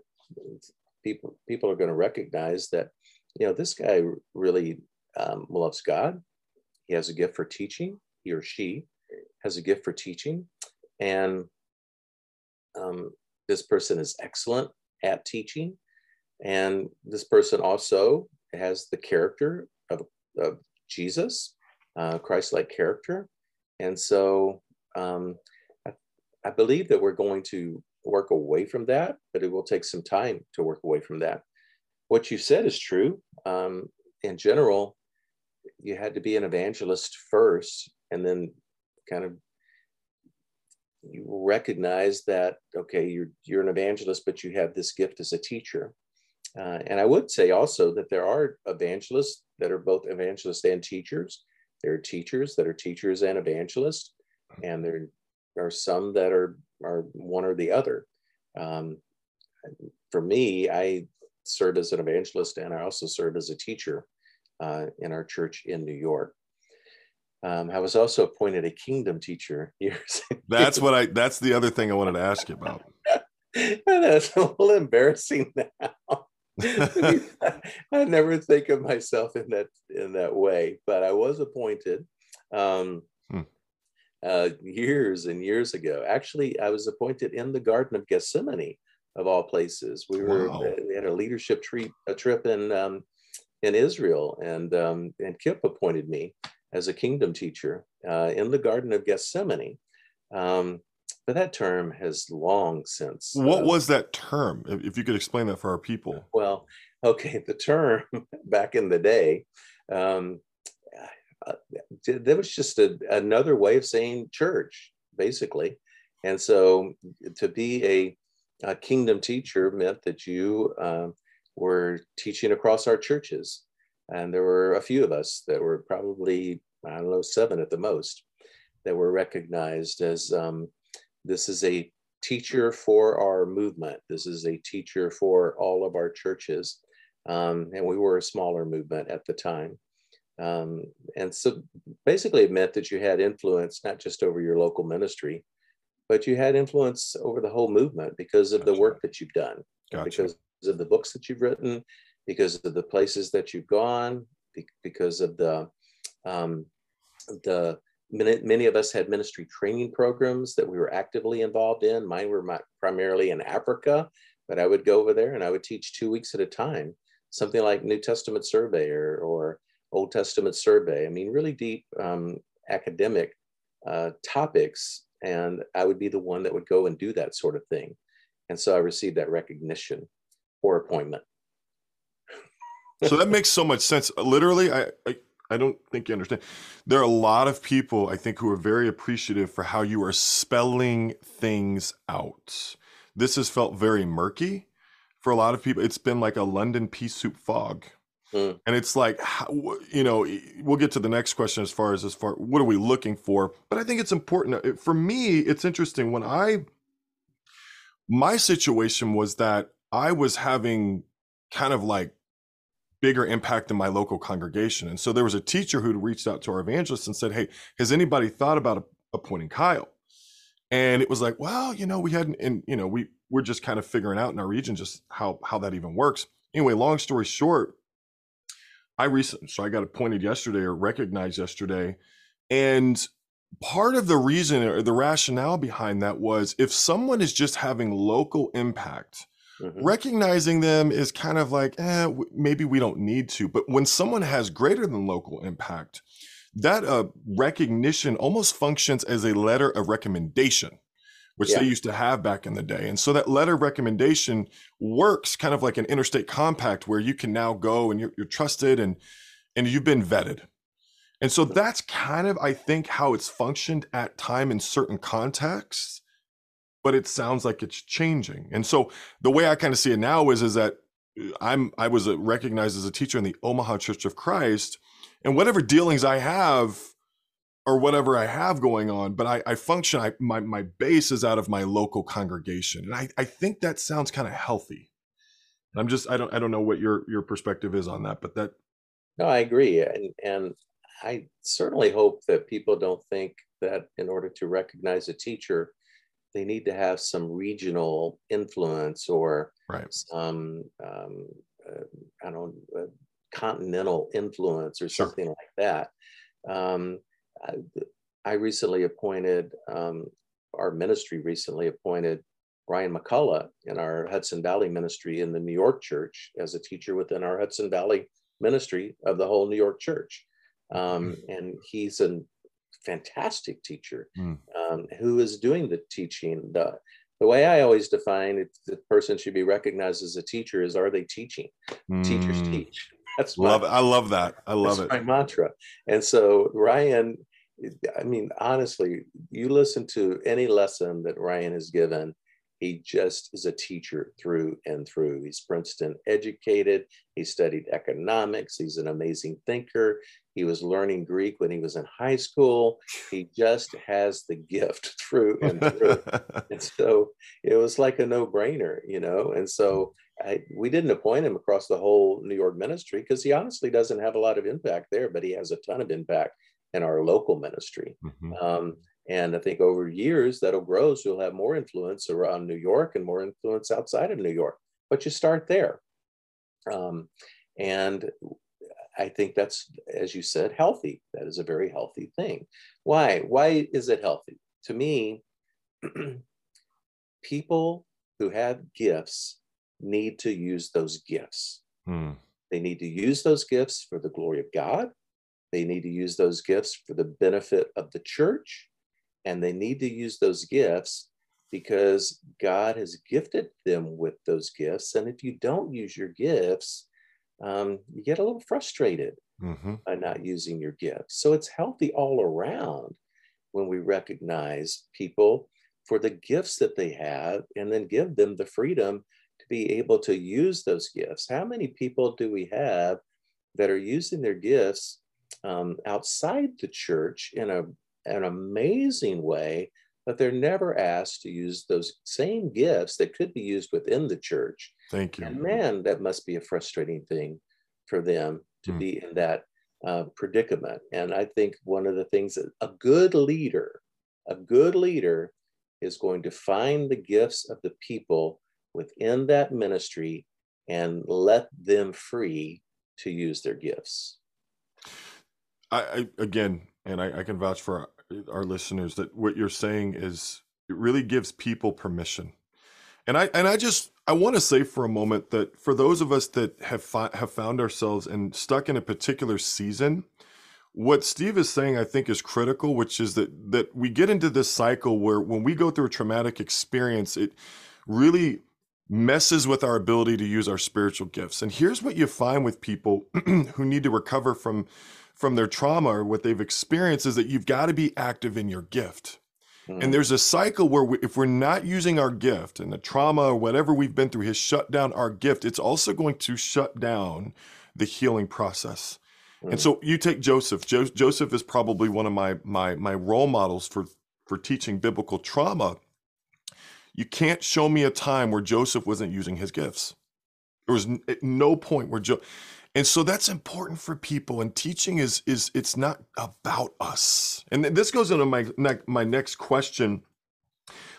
[SPEAKER 2] people people are going to recognize that you know this guy really um, loves God. He has a gift for teaching. He or she has a gift for teaching, and um, this person is excellent at teaching. And this person also has the character of, of Jesus, uh, Christ-like character, and so um, I, I believe that we're going to work away from that, but it will take some time to work away from that. What you said is true. Um, in general, you had to be an evangelist first, and then kind of you recognize that okay, you're you're an evangelist, but you have this gift as a teacher. Uh, and I would say also that there are evangelists that are both evangelists and teachers. There are teachers that are teachers and evangelists, and there are some that are are one or the other. Um, for me, I serve as an evangelist and I also serve as a teacher uh, in our church in New York. Um, I was also appointed a kingdom teacher years.
[SPEAKER 1] That's what I. That's the other thing I wanted to ask you about.
[SPEAKER 2] that's a little embarrassing now. I never think of myself in that in that way, but I was appointed. Um,
[SPEAKER 1] Hmm.
[SPEAKER 2] uh, years and years ago. Actually, I was appointed in the Garden of Gethsemane, of all places. We were wow. we had a leadership trip a trip in um, in Israel, and um, and Kip appointed me as a kingdom teacher uh, in the Garden of Gethsemane. Um, but that term has long since.
[SPEAKER 1] What uh, was that term? If you could explain that for our people.
[SPEAKER 2] Well, okay, the term back in the day, um, uh, that was just a, another way of saying church, basically. And so to be a, a kingdom teacher meant that you uh, were teaching across our churches. And there were a few of us that were probably, I don't know, seven at the most, that were recognized as um, this is a teacher for our movement. This is a teacher for all of our churches. Um, and we were a smaller movement at the time. Um, and so basically, it meant that you had influence not just over your local ministry, but you had influence over the whole movement because of gotcha. the work that you've done, gotcha. because of the books that you've written, because of the places that you've gone, because of the um, the many, many of us had ministry training programs that we were actively involved in. Mine were my, primarily in Africa, but I would go over there and I would teach two weeks at a time, something like New Testament survey or, or Old Testament survey. I mean, really deep um, academic uh, topics. And I would be the one that would go and do that sort of thing. And so I received that recognition or appointment.
[SPEAKER 1] so that makes so much sense. Literally, I, I I don't think you understand. There are a lot of people I think who are very appreciative for how you are spelling things out. This has felt very murky for a lot of people. It's been like a London pea soup fog. Mm. And it's like, you know, we'll get to the next question as far as as far what are we looking for? But I think it's important for me. It's interesting when I my situation was that I was having kind of like bigger impact in my local congregation. And so there was a teacher who'd reached out to our evangelist and said, Hey, has anybody thought about appointing Kyle? And it was like, well, you know, we hadn't, and you know, we we're just kind of figuring out in our region just how how that even works. Anyway, long story short, I recently, so I got appointed yesterday or recognized yesterday, and part of the reason or the rationale behind that was if someone is just having local impact Mm-hmm. Recognizing them is kind of like, eh, maybe we don't need to. But when someone has greater than local impact, that uh, recognition almost functions as a letter of recommendation, which yeah. they used to have back in the day. And so that letter of recommendation works kind of like an interstate compact where you can now go and you're, you're trusted and and you've been vetted. And so that's kind of, I think, how it's functioned at time in certain contexts but it sounds like it's changing. And so the way I kind of see it now is is that uh, I'm I was recognized as a teacher in the Omaha Church of Christ, and whatever dealings I have or whatever I have going on, but I, I function. I my my base is out of my local congregation, and I I think that sounds kind of healthy. I'm just I don't I don't know what your your perspective is on that, but that.
[SPEAKER 2] No, I agree, and and I certainly hope that people don't think that in order to recognize a teacher, they need to have some regional influence or
[SPEAKER 1] right.
[SPEAKER 2] some um, uh, I don't know, uh, continental influence or something sure. like that. Um, I, recently appointed um, our ministry recently appointed Ryan McCullough in our Hudson Valley ministry in the New York church as a teacher within our Hudson Valley ministry of the whole New York church. Um, mm-hmm. and he's a fantastic teacher mm. um, who is doing the teaching. The, the way I always define it, the person should be recognized as a teacher is are they teaching? Mm. Teachers teach.
[SPEAKER 1] That's my, love. I love that. I love it.
[SPEAKER 2] My mantra. And so Ryan, I mean, honestly, you listen to any lesson that Ryan has given, he just is a teacher through and through. He's Princeton educated. He studied economics. He's an amazing thinker. He was learning Greek when he was in high school. He just has the gift through and through. and so it was like a no brainer, you know? And so I, we didn't appoint him across the whole New York ministry because he honestly doesn't have a lot of impact there, but he has a ton of impact in our local ministry. Mm-hmm. Um, and I think over years that'll grow. So you'll have more influence around New York and more influence outside of New York. But you start there. Um, and I think that's, as you said, healthy. That is a very healthy thing. Why? Why is it healthy? To me, people who have gifts need to use those gifts. Hmm. They need to use those gifts for the glory of God. They need to use those gifts for the benefit of the church. And they need to use those gifts because God has gifted them with those gifts. And if you don't use your gifts, um, you get a little frustrated mm-hmm. by not using your gifts. So it's healthy all around when we recognize people for the gifts that they have and then give them the freedom to be able to use those gifts. How many people do we have that are using their gifts um, outside the church in a, an amazing way, but they're never asked to use those same gifts that could be used within the church?
[SPEAKER 1] Thank you.
[SPEAKER 2] And man, that must be a frustrating thing for them to mm. be in that uh, predicament. And I think one of the things that a good leader, a good leader is going to find the gifts of the people within that ministry and let them free to use their gifts.
[SPEAKER 1] I, I again, and I, I, can vouch for our, listeners that what you're saying is it really gives people permission. And I and I just I want to say for a moment that for those of us that have fi- have found ourselves and stuck in a particular season, what Steve is saying, I think, is critical, which is that that we get into this cycle where when we go through a traumatic experience, it really messes with our ability to use our spiritual gifts. And here's what you find with people who need to recover from from their trauma or what they've experienced is that you've got to be active in your gift. Mm-hmm. And there's a cycle where we, if we're not using our gift and the trauma or whatever we've been through has shut down our gift, it's also going to shut down the healing process. And mm. so you take Joseph. Jo- Joseph is probably one of my my my role models for for teaching biblical trauma. You can't show me a time where Joseph wasn't using his gifts. There was no point where Joe and so that's important for people and teaching is is it's not about us and this goes into my my next question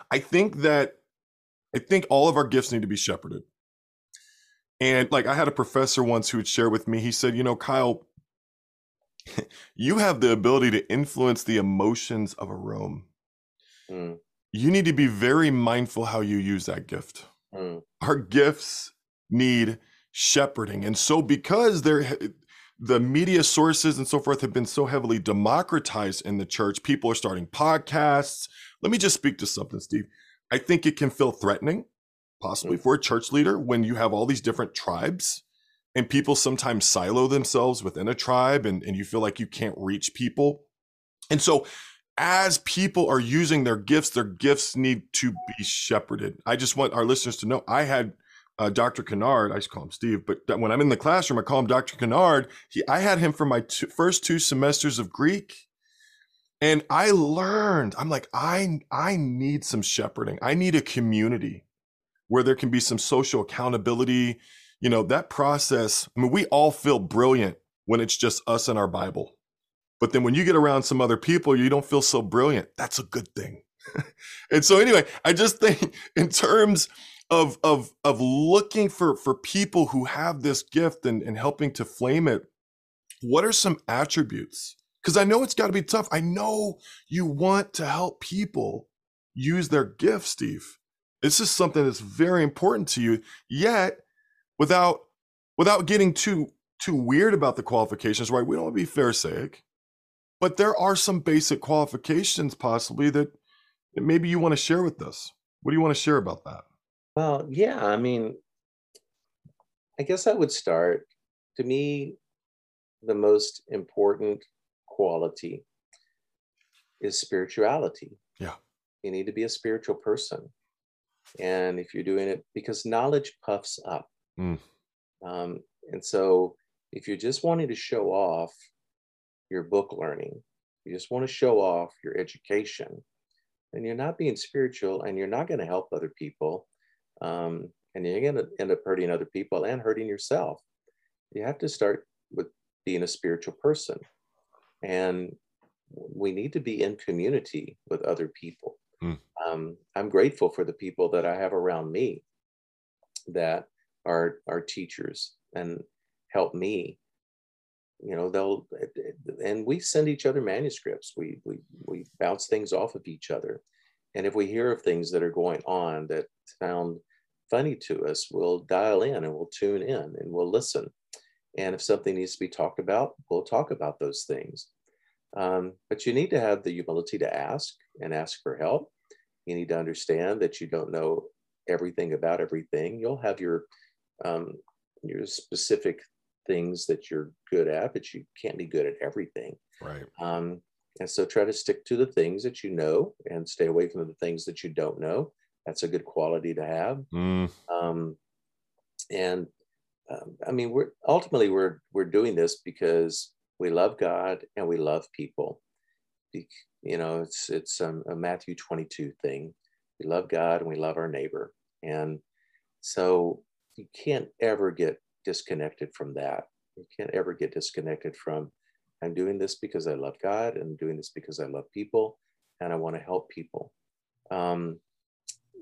[SPEAKER 1] i think that i think all of our gifts need to be shepherded and like i had a professor once who would share with me he said you know kyle you have the ability to influence the emotions of a room. Mm. You need to be very mindful how you use that gift. Mm. Our gifts need shepherding. And so because there the media sources and so forth have been so heavily democratized in the church, people are starting podcasts. Let me just speak to something, Steve. I think it can feel threatening, possibly mm. for a church leader, when you have all these different tribes and people sometimes silo themselves within a tribe and, and you feel like you can't reach people. And so as people are using their gifts, their gifts need to be shepherded. I just want our listeners to know I had uh, Dr. Kinnard, I just call him Steve, but when I'm in the classroom, I call him Dr. Kinnard. He, I had him for my first two semesters of Greek. And I learned, I'm like, I, I need some shepherding. I need a community where there can be some social accountability, you know, that process, I mean, we all feel brilliant when it's just us and our Bible. But then when you get around some other people, you don't feel so brilliant. That's a good thing. and so anyway, I just think in terms of of of looking for for people who have this gift and, and helping to flame it, what are some attributes? Because I know it's got to be tough. I know you want to help people use their gifts, Steve. This is something that's very important to you. Yet without without getting too too weird about the qualifications, right? We don't want to be pharisaic, but there are some basic qualifications possibly that, that maybe you want to share with us. What do you want to share about that?
[SPEAKER 2] Well, yeah, I mean, I guess I would start. To me, the most important quality is spirituality.
[SPEAKER 1] Yeah.
[SPEAKER 2] You need to be a spiritual person. And if you're doing it because knowledge puffs up, Mm. Um, and so if you're just wanting to show off your book learning, you just want to show off your education, and you're not being spiritual and you're not going to help other people. Um, and you're going to end up hurting other people and hurting yourself. You have to start with being a spiritual person. And we need to be in community with other people. Mm. Um, I'm grateful for the people that I have around me that are our teachers and help me you know they'll and we send each other manuscripts we we we bounce things off of each other and if we hear of things that are going on that sound funny to us we'll dial in and we'll tune in and we'll listen and if something needs to be talked about we'll talk about those things um, but you need to have the humility to ask and ask for help you need to understand that you don't know everything about everything you'll have your um, your specific things that you're good at, but you can't be good at everything.
[SPEAKER 1] Right.
[SPEAKER 2] Um, and so try to stick to the things that you know and stay away from the things that you don't know. That's a good quality to have.
[SPEAKER 1] Mm.
[SPEAKER 2] Um, and um, I mean, we're ultimately we're we're doing this because we love God and we love people. You know, it's it's um, a Matthew 22 thing. We love God and we love our neighbor, and so you can't ever get disconnected from that. You can't ever get disconnected from, I'm doing this because I love God and I'm doing this because I love people and I want to help people. Um,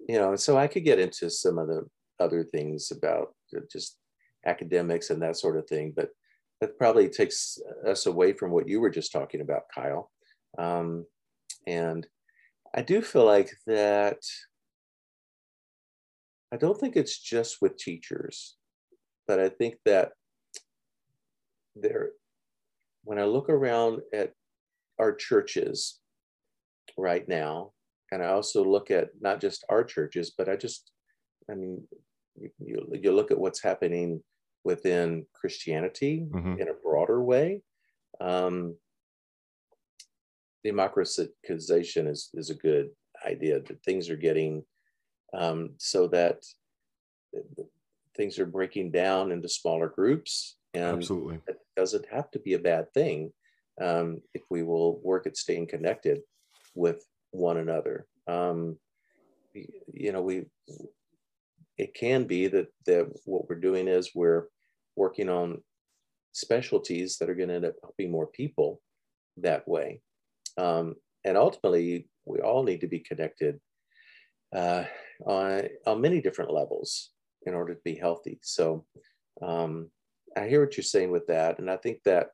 [SPEAKER 2] you know, so I could get into some of the other things about just academics and that sort of thing, but that probably takes us away from what you were just talking about, Kyle. Um, and I do feel like that. I don't think it's just with teachers but I think that there, when I look around at our churches right now, and I also look at not just our churches, but I just, I mean, you, you look at what's happening within Christianity mm-hmm. in a broader way. Um, democratization is, is a good idea that things are getting um, so that things are breaking down into smaller groups and
[SPEAKER 1] absolutely
[SPEAKER 2] it doesn't have to be a bad thing um, if we will work at staying connected with one another um, you know we it can be that that what we're doing is we're working on specialties that are going to end up helping more people that way um, and ultimately we all need to be connected uh, on, on many different levels in order to be healthy. So um, I hear what you're saying with that, and I think that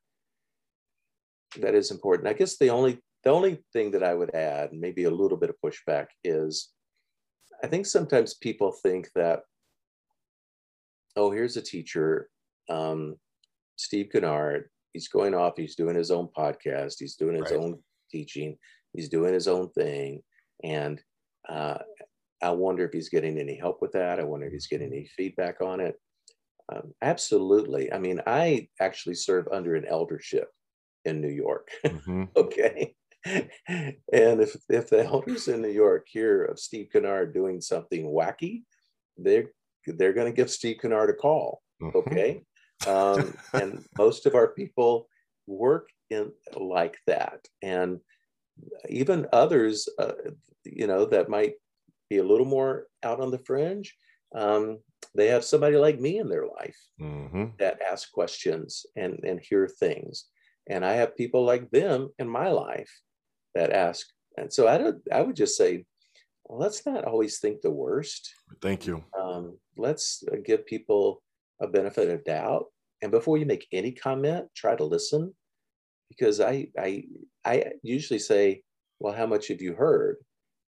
[SPEAKER 2] that is important. I guess the only the only thing that I would add, maybe a little bit of pushback, is I think sometimes people think that, oh, here's a teacher, um, Steve Kinnard. He's going off. He's doing his own podcast. He's doing his right. own teaching. He's doing his own thing, and uh, I wonder if he's getting any help with that. I wonder if he's getting any feedback on it. Um, absolutely. I mean, I actually serve under an eldership in New York. Mm-hmm. okay. And if, if the elders in New York hear of Steve Kinnard doing something wacky, they're they're going to give Steve Kinnard a call. Mm-hmm. Okay. Um, and most of our people work in like that. And even others, uh, you know, that might be a little more out on the fringe, um, they have somebody like me in their life mm-hmm. that ask questions and, and hear things. And I have people like them in my life that ask. And so I don't, I would just say, well, let's not always think the worst.
[SPEAKER 1] Thank you.
[SPEAKER 2] Um, let's uh, give people a benefit of doubt. And before you make any comment, try to listen because I, I, I usually say, well, how much have you heard?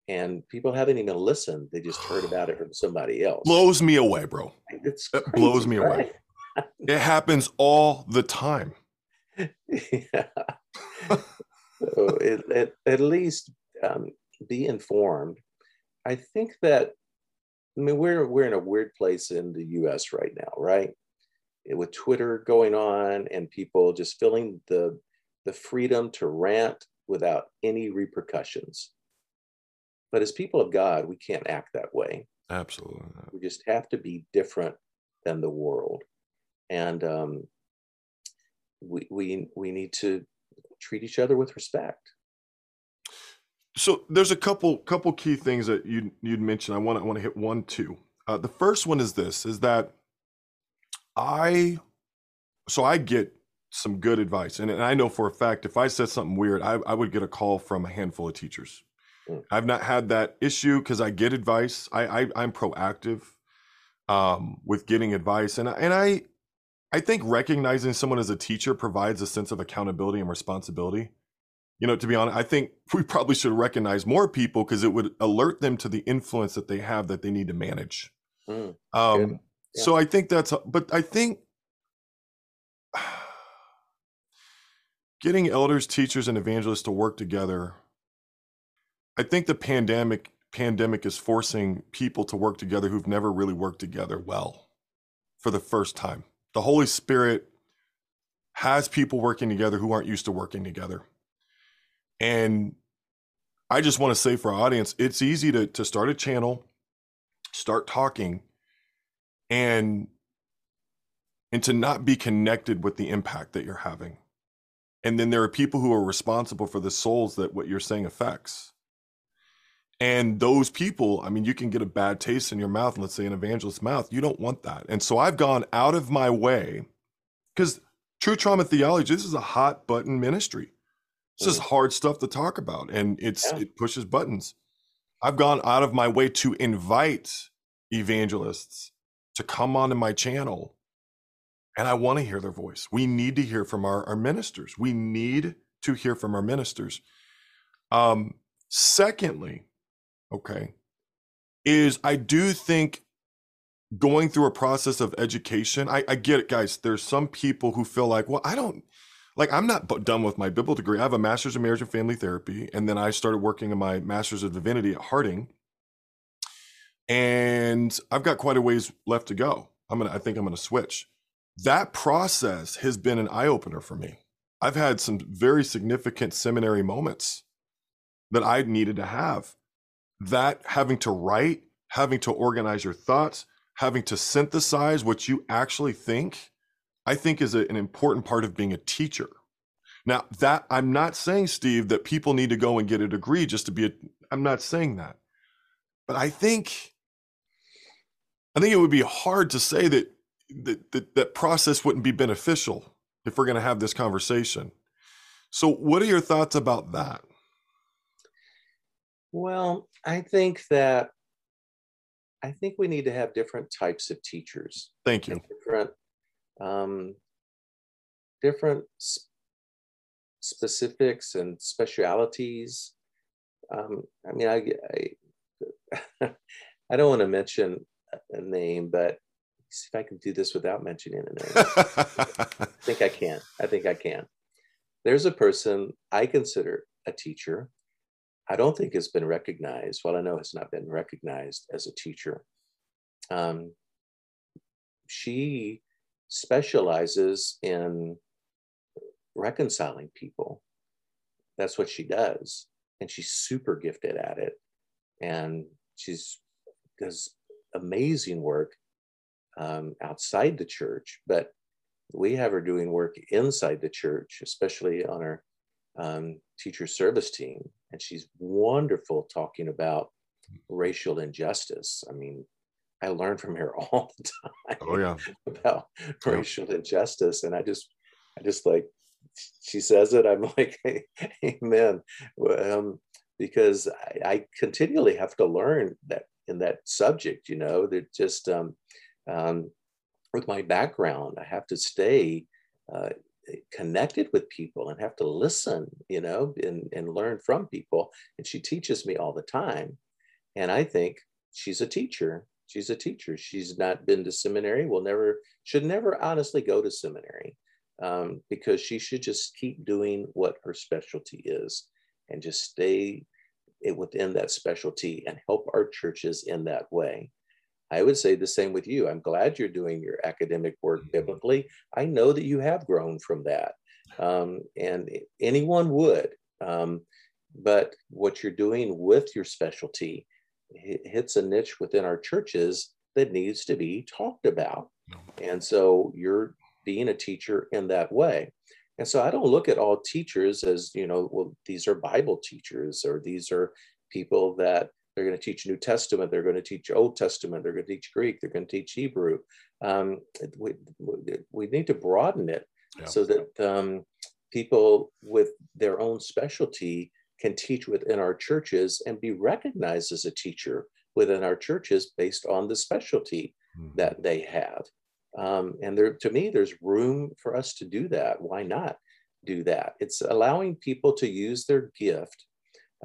[SPEAKER 2] and people haven't even listened. They just heard about it from somebody else.
[SPEAKER 1] Blows me away, bro. It's crazy, blows me right? away. it happens all the time.
[SPEAKER 2] yeah. so it, it, at least um, be informed. I think that I mean we're we're in a weird place in the U.S. right now, right? With Twitter going on and people just feeling the the freedom to rant without any repercussions but as people of God, we can't act that way.
[SPEAKER 1] Absolutely.
[SPEAKER 2] We just have to be different than the world. And um, we, we, we need to treat each other with respect.
[SPEAKER 1] So there's a couple couple key things that you you'd mentioned. I want I want to hit one two. Uh, the first one is this: is that I so I get some good advice, and, and I know for a fact if I said something weird, I, I would get a call from a handful of teachers Mm. I've not had that issue because I get advice. I, I am proactive um, with getting advice, and I, and I I think recognizing someone as a teacher provides a sense of accountability and responsibility. You know, to be honest, I think we probably should recognize more people because it would alert them to the influence that they have that they need to manage. Mm, um, yeah. So I think that's, but I think getting elders, teachers, and evangelists to work together. I think the pandemic pandemic is forcing people to work together who've never really worked together well for the first time. The Holy Spirit has people working together who aren't used to working together. And I just want to say for our audience, it's easy to, to start a channel, start talking, and and to not be connected with the impact that you're having. And then there are people who are responsible for the souls that what you're saying affects. And those people, I mean, you can get a bad taste in your mouth, let's say an evangelist's mouth. You don't want that. And so I've gone out of my way because true trauma theology, this is a hot button ministry. This is mm-hmm. hard stuff to talk about and it's yeah. it pushes buttons. I've gone out of my way to invite evangelists to come onto my channel. And I want to hear their voice. We need to hear from our, our ministers. We need to hear from our ministers. Um, secondly, okay, is I do think going through a process of education, I, I get it, guys. There's some people who feel like, well, I don't like I'm not done with my biblical degree. I have a master's in marriage and family therapy, and then I started working on my master's of divinity at Harding, and I've got quite a ways left to go. I'm gonna, I think I'm gonna switch. That process has been an eye opener for me. I've had some very significant seminary moments that I needed to have that having to write, having to organize your thoughts, having to synthesize what you actually think, I think is a, an important part of being a teacher. Now, that I'm not saying, Steve, that people need to go and get a degree just to be a, I'm not saying that. But I think, I think it would be hard to say that that, that, that process wouldn't be beneficial if we're going to have this conversation. So, what are your thoughts about that?
[SPEAKER 2] Well, I think that I think we need to have different types of teachers.
[SPEAKER 1] Thank you.
[SPEAKER 2] Different, um, different sp- specifics and specialities. Um, I mean, I, I, I don't want to mention a name, but see if I can do this without mentioning a name. I think I can. I think I can. There's a person I consider a teacher I don't think has been recognized. Well, I know has not been recognized as a teacher. Um, she specializes in reconciling people. That's what she does, and she's super gifted at it. And she's does amazing work um, outside the church, but we have her doing work inside the church, especially on our um, teacher service team and she's wonderful talking about racial injustice. I mean, I learned from her all the time.
[SPEAKER 1] Oh yeah,
[SPEAKER 2] about yeah. racial injustice, and I just, I just like, she says it. I'm like, hey, amen. Um, because I, I, continually have to learn that in that subject. You know, that just um, um, with my background, I have to stay uh, connected with people and have to listen, you know, and, and learn from people. And she teaches me all the time. And I think she's a teacher. She's a teacher. She's not been to seminary, will never, should never honestly go to seminary um, because she should just keep doing what her specialty is and just stay within that specialty and help our churches in that way. I would say the same with you. I'm glad you're doing your academic work mm-hmm. biblically. I know that you have grown from that, um, and anyone would. Um, but what you're doing with your specialty hits a niche within our churches that needs to be talked about. And so you're being a teacher in that way. And so I don't look at all teachers as, you know, well, these are Bible teachers or these are people that they're going to teach New Testament. They're going to teach Old Testament. They're going to teach Greek. They're going to teach Hebrew. Um, we, we need to broaden it yeah. so that um, people with their own specialty can teach within our churches and be recognized as a teacher within our churches based on the specialty mm-hmm. that they have. Um, and there, to me, there's room for us to do that. Why not do that? It's allowing people to use their gift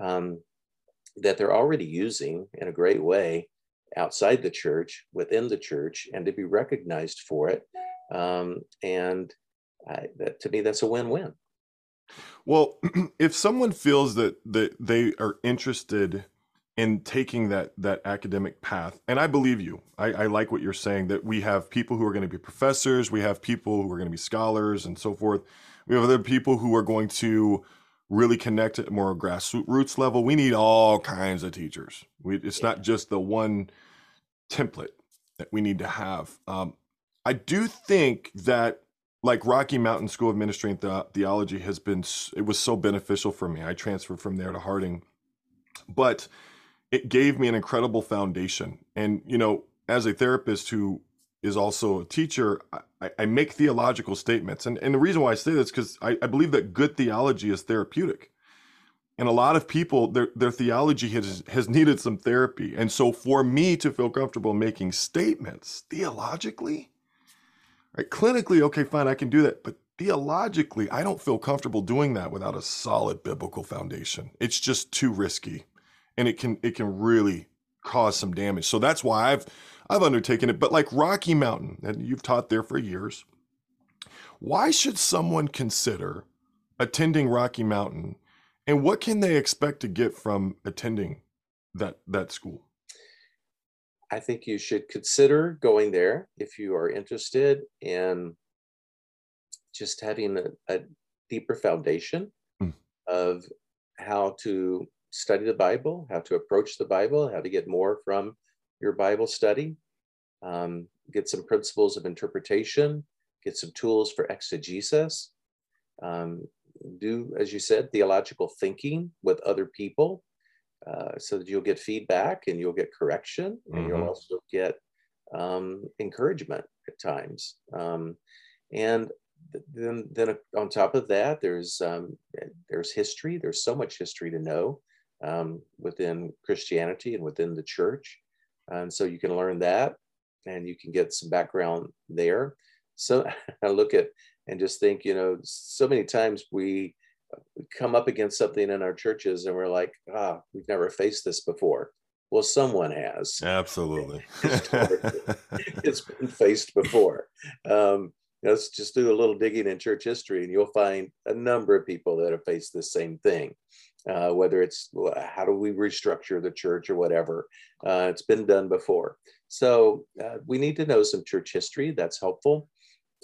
[SPEAKER 2] um, that they're already using in a great way outside the church, within the church, and to be recognized for it. Um, and I, that, to me, that's a win-win.
[SPEAKER 1] Well, if someone feels that that they are interested in taking that that academic path, and I believe you, I, I like what you're saying that we have people who are going to be professors, we have people who are going to be scholars, and so forth. We have other people who are going to really connect at more grassroots level. We need all kinds of teachers. We, it's not just the one template that we need to have. Um, I do think that like Rocky Mountain School of Ministry and the- Theology has been it was so beneficial for me. I transferred from there to Harding. But it gave me an incredible foundation. And you know, as a therapist who is also a teacher, I, I make theological statements. And, and the reason why I say this because I, I believe that good theology is therapeutic. And a lot of people, their, their theology has, has needed some therapy. And so for me to feel comfortable making statements theologically, right, clinically, okay, fine, I can do that. But theologically, I don't feel comfortable doing that without a solid biblical foundation. It's just too risky. And it can it can really cause some damage. So that's why I've I've undertaken it. But like Rocky Mountain, and you've taught there for years, why should someone consider attending Rocky Mountain, and what can they expect to get from attending that that school?
[SPEAKER 2] I think you should consider going there if you are interested in just having a, a deeper foundation mm. of how to study the Bible, how to approach the Bible, how to get more from your Bible study, um, get some principles of interpretation, get some tools for exegesis, um, do, as you said, theological thinking with other people uh, so that you'll get feedback and you'll get correction and mm-hmm. you'll also get um, encouragement at times. Um, and then, then on top of that, there's um, there's history. There's so much history to know um, within Christianity and within the church. And so you can learn that and you can get some background there. So I look at and just think, you know, so many times we, we come up against something in our churches and we're like, ah, we've never faced this before. Well, someone has.
[SPEAKER 1] Absolutely.
[SPEAKER 2] it's been faced before. Um, let's just do a little digging in church history and you'll find a number of people that have faced the same thing uh, whether it's how do we restructure the church or whatever. Uh, it's been done before. So uh, we need to know some church history. That's helpful.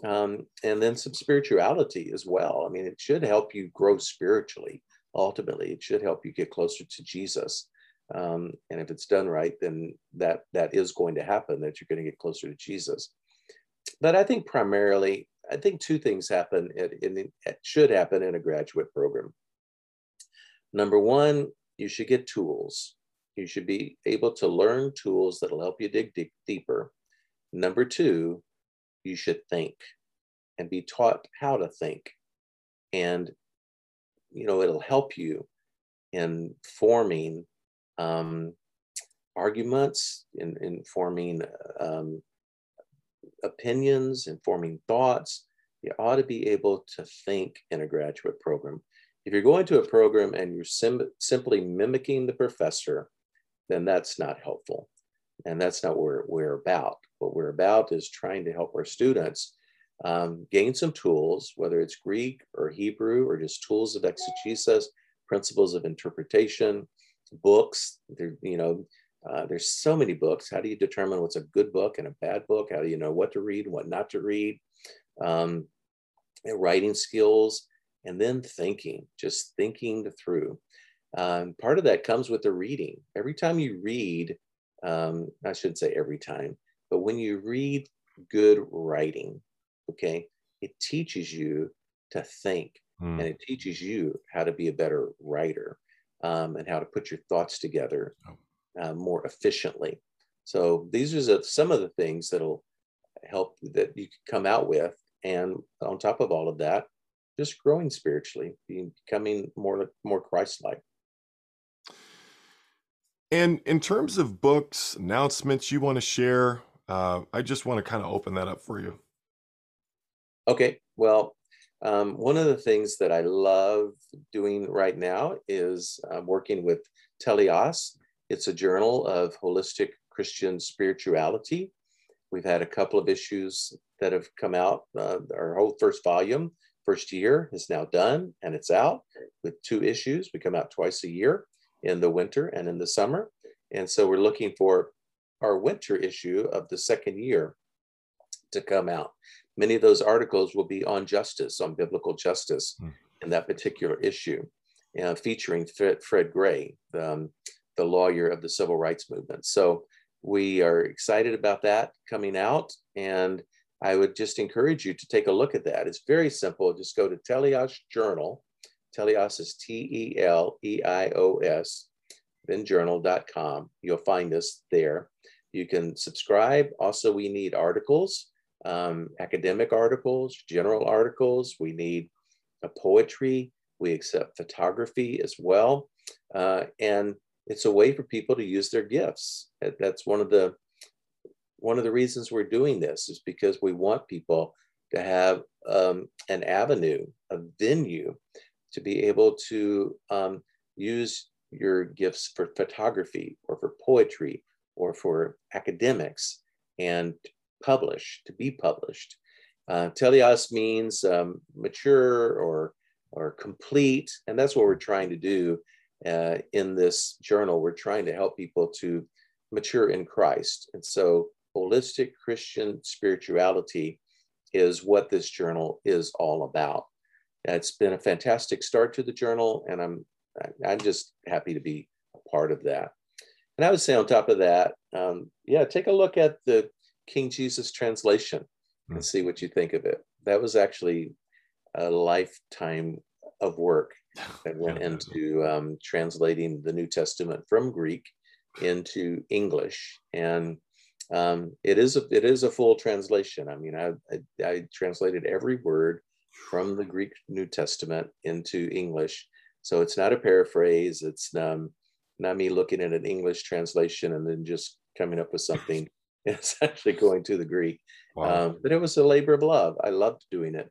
[SPEAKER 2] Um, and then some spirituality as well. I mean, it should help you grow spiritually. Ultimately, it should help you get closer to Jesus. Um, and if it's done right, then that that is going to happen. That you're going to get closer to Jesus. But I think primarily, I think two things happen. In, in, it should happen in a graduate program. Number one, you should get tools. You should be able to learn tools that'll help you dig deep, deeper. Number two, you should think and be taught how to think. And, you know, it'll help you in forming um, arguments, in, in forming um, opinions, in forming thoughts. You ought to be able to think in a graduate program. If you're going to a program and you're sim- simply mimicking the professor, then that's not helpful. And that's not what we're, about. What we're about is trying to help our students um, gain some tools, whether it's Greek or Hebrew or just tools of exegesis, principles of interpretation, books. There, you know, uh, there's so many books. How do you determine what's a good book and a bad book? How do you know what to read and what not to read? Um, writing skills and then thinking, just thinking through. Um, part of that comes with the reading. Every time you read, um, I shouldn't say every time, but when you read good writing, okay, it teaches you to think mm. and it teaches you how to be a better writer um, and how to put your thoughts together oh. uh, more efficiently. So these are some of the things that'll help that you can come out with. And on top of all of that, just growing spiritually, becoming more more Christ-like.
[SPEAKER 1] And in terms of books, announcements you want to share, uh, I just want to kind of open that up for you.
[SPEAKER 2] Okay. Well, um, one of the things that I love doing right now is uh, working with Teleios. It's a journal of holistic Christian spirituality. We've had a couple of issues that have come out. Uh, our whole first volume, first year, is now done and it's out with two issues. We come out twice a year in the winter and in the summer. And so we're looking for our winter issue of the second year to come out. Many of those articles will be on justice, on biblical justice hmm. in that particular issue, uh, featuring Fred, Fred Gray, um, the lawyer of the civil rights movement. So we are excited about that coming out. And I would just encourage you to take a look at that. It's very simple. Just go to Teleios Journal. Teleios is T E L E I O S, then journal.com. You'll find us there. You can subscribe. Also, we need articles, um, academic articles, general articles. We need poetry. We accept photography as well. Uh, and it's a way for people to use their gifts. That's one of the one of the reasons we're doing this is because we want people to have um, an avenue, a venue, to be able to um, use your gifts for photography or for poetry or for academics and publish, to be published. Uh, Teleios means um, mature or, or complete, and that's what we're trying to do uh, in this journal. We're trying to help people to mature in Christ. And so, holistic Christian spirituality is what this journal is all about. It's been a fantastic start to the journal, and I'm I'm just happy to be a part of that. And I would say on top of that, um, yeah, take a look at the King Jesus translation and hmm. see what you think of it. That was actually a lifetime of work that went into um, translating the New Testament from Greek into English, and um, it is a it is a full translation. I mean, I, I, I translated every word from the Greek New Testament into English, so it's not a paraphrase. It's um, not me looking at an English translation and then just coming up with something. it's actually going to the Greek. Wow. Um, but it was a labor of love. I loved doing it.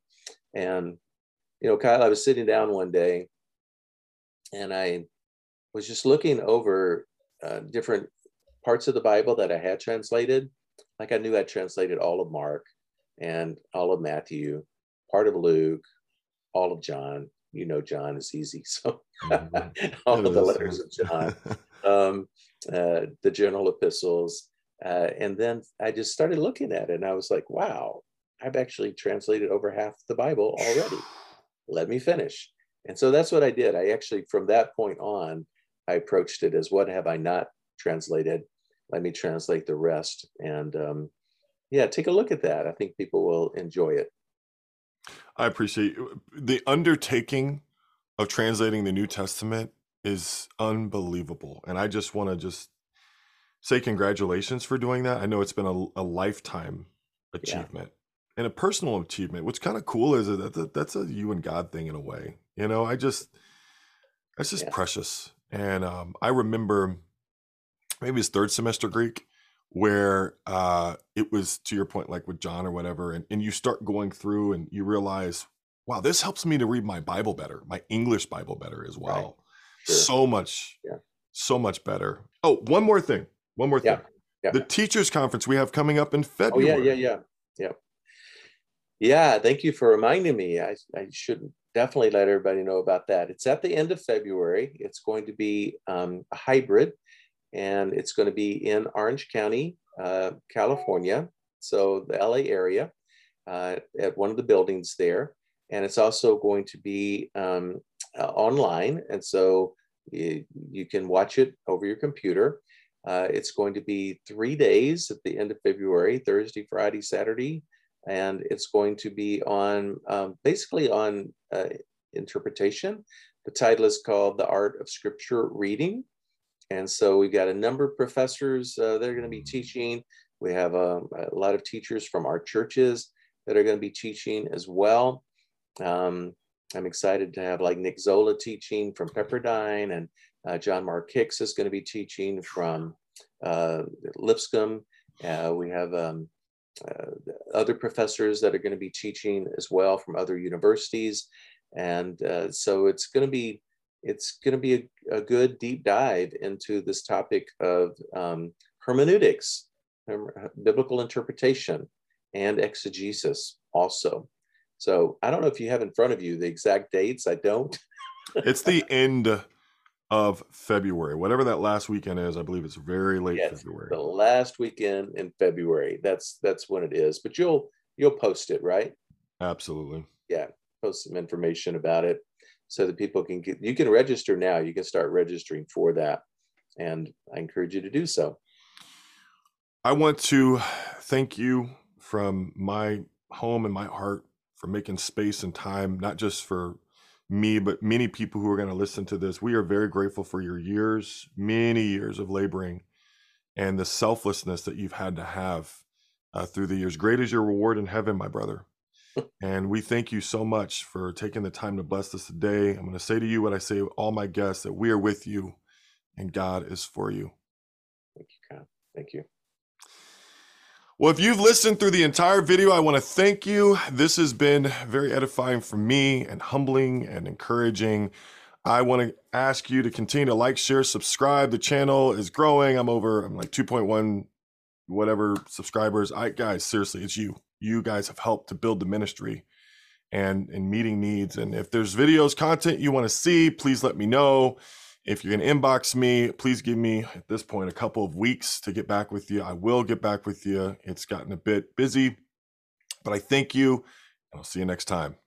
[SPEAKER 2] And, you know, Kyle, I was sitting down one day and I was just looking over uh, different parts of the Bible that I had translated. Like I knew I translated all of Mark and all of Matthew, part of Luke, all of John, you know John is easy. So mm-hmm. all of the letters of John, um, uh, the general epistles. Uh, and then I just started looking at it and I was like, wow, I've actually translated over half the Bible already. Let me finish. And so that's what I did. I actually, from that point on, I approached it as what have I not translated? Let me translate the rest. And um, yeah, take a look at that. I think people will enjoy it.
[SPEAKER 1] I appreciate the undertaking of translating the New Testament is unbelievable. And I just want to just say congratulations for doing that. I know it's been a, a lifetime achievement yeah. and a personal achievement. What's kind of cool is that that's a you and God thing in a way. You know, I just that's just yeah. precious. And um, I remember maybe his third semester Greek where uh, it was to your point, like with John or whatever, and, and you start going through and you realize, wow, this helps me to read my Bible better, my English Bible better as well. Right. Sure. So much, yeah. so much better. Oh, one more thing. One more thing. Yeah. Yeah. The teachers conference we have coming up in February.
[SPEAKER 2] Oh, yeah, yeah, yeah. Yeah. Yeah. Thank you for reminding me. I, I should definitely let everybody know about that. It's at the end of February. It's going to be um, a hybrid and it's going to be in Orange County, uh, California, so the LA area, uh, at one of the buildings there. And it's also going to be um, uh, online, and so you, you, can watch it over your computer. Uh, it's going to be three days at the end of February Thursday, Friday, Saturday. And it's going to be on um, basically on uh, interpretation. The title is called The Art of Scripture Reading. And so we've got a number of professors uh, that are going to be teaching. We have a, um, a, lot of teachers from our churches that are going to be teaching as well. Um, I'm excited to have like Nick Zola teaching from Pepperdine, and uh, John Mark Hicks is going to be teaching from uh, Lipscomb. Uh, we have um, uh, other professors that are going to be teaching as well from other universities, and uh, so it's going to be it's going to be a, a, good deep dive into this topic of um, hermeneutics, biblical interpretation, and exegesis also. So I don't know if you have in front of you the exact dates. I don't.
[SPEAKER 1] it's the end of February, whatever that last weekend is. I believe it's very late yes, February.
[SPEAKER 2] The last weekend in February. That's that's when it is. But you'll you'll post it, right?
[SPEAKER 1] Absolutely.
[SPEAKER 2] Yeah, post some information about it so that people can get. You can register now. You can start registering for that, and I encourage you to do so.
[SPEAKER 1] I want to thank you from my home and my heart for making space and time, not just for me, but many people who are going to listen to this. We are very grateful for your years, many years of laboring, and the selflessness that you've had to have uh, through the years. Great is your reward in heaven, my brother. And we thank you so much for taking the time to bless us today. I'm going to say to you what I say to all my guests that we are with you and God is for you.
[SPEAKER 2] Thank you, God. Thank you.
[SPEAKER 1] Well, if you've listened through the entire video, I want to thank you. This has been very edifying for me and humbling and encouraging. I want to ask you to continue to like, share, subscribe. The channel is growing. I'm over, I'm like 2.1 whatever subscribers. I guys, seriously, it's you. You guys have helped to build the ministry and and meeting needs. And if there's videos, content you want to see, please let me know. If you're to inbox me, please give me at this point a couple of weeks to get back with you. I will get back with you. It's gotten a bit busy, but I thank you and I'll see you next time.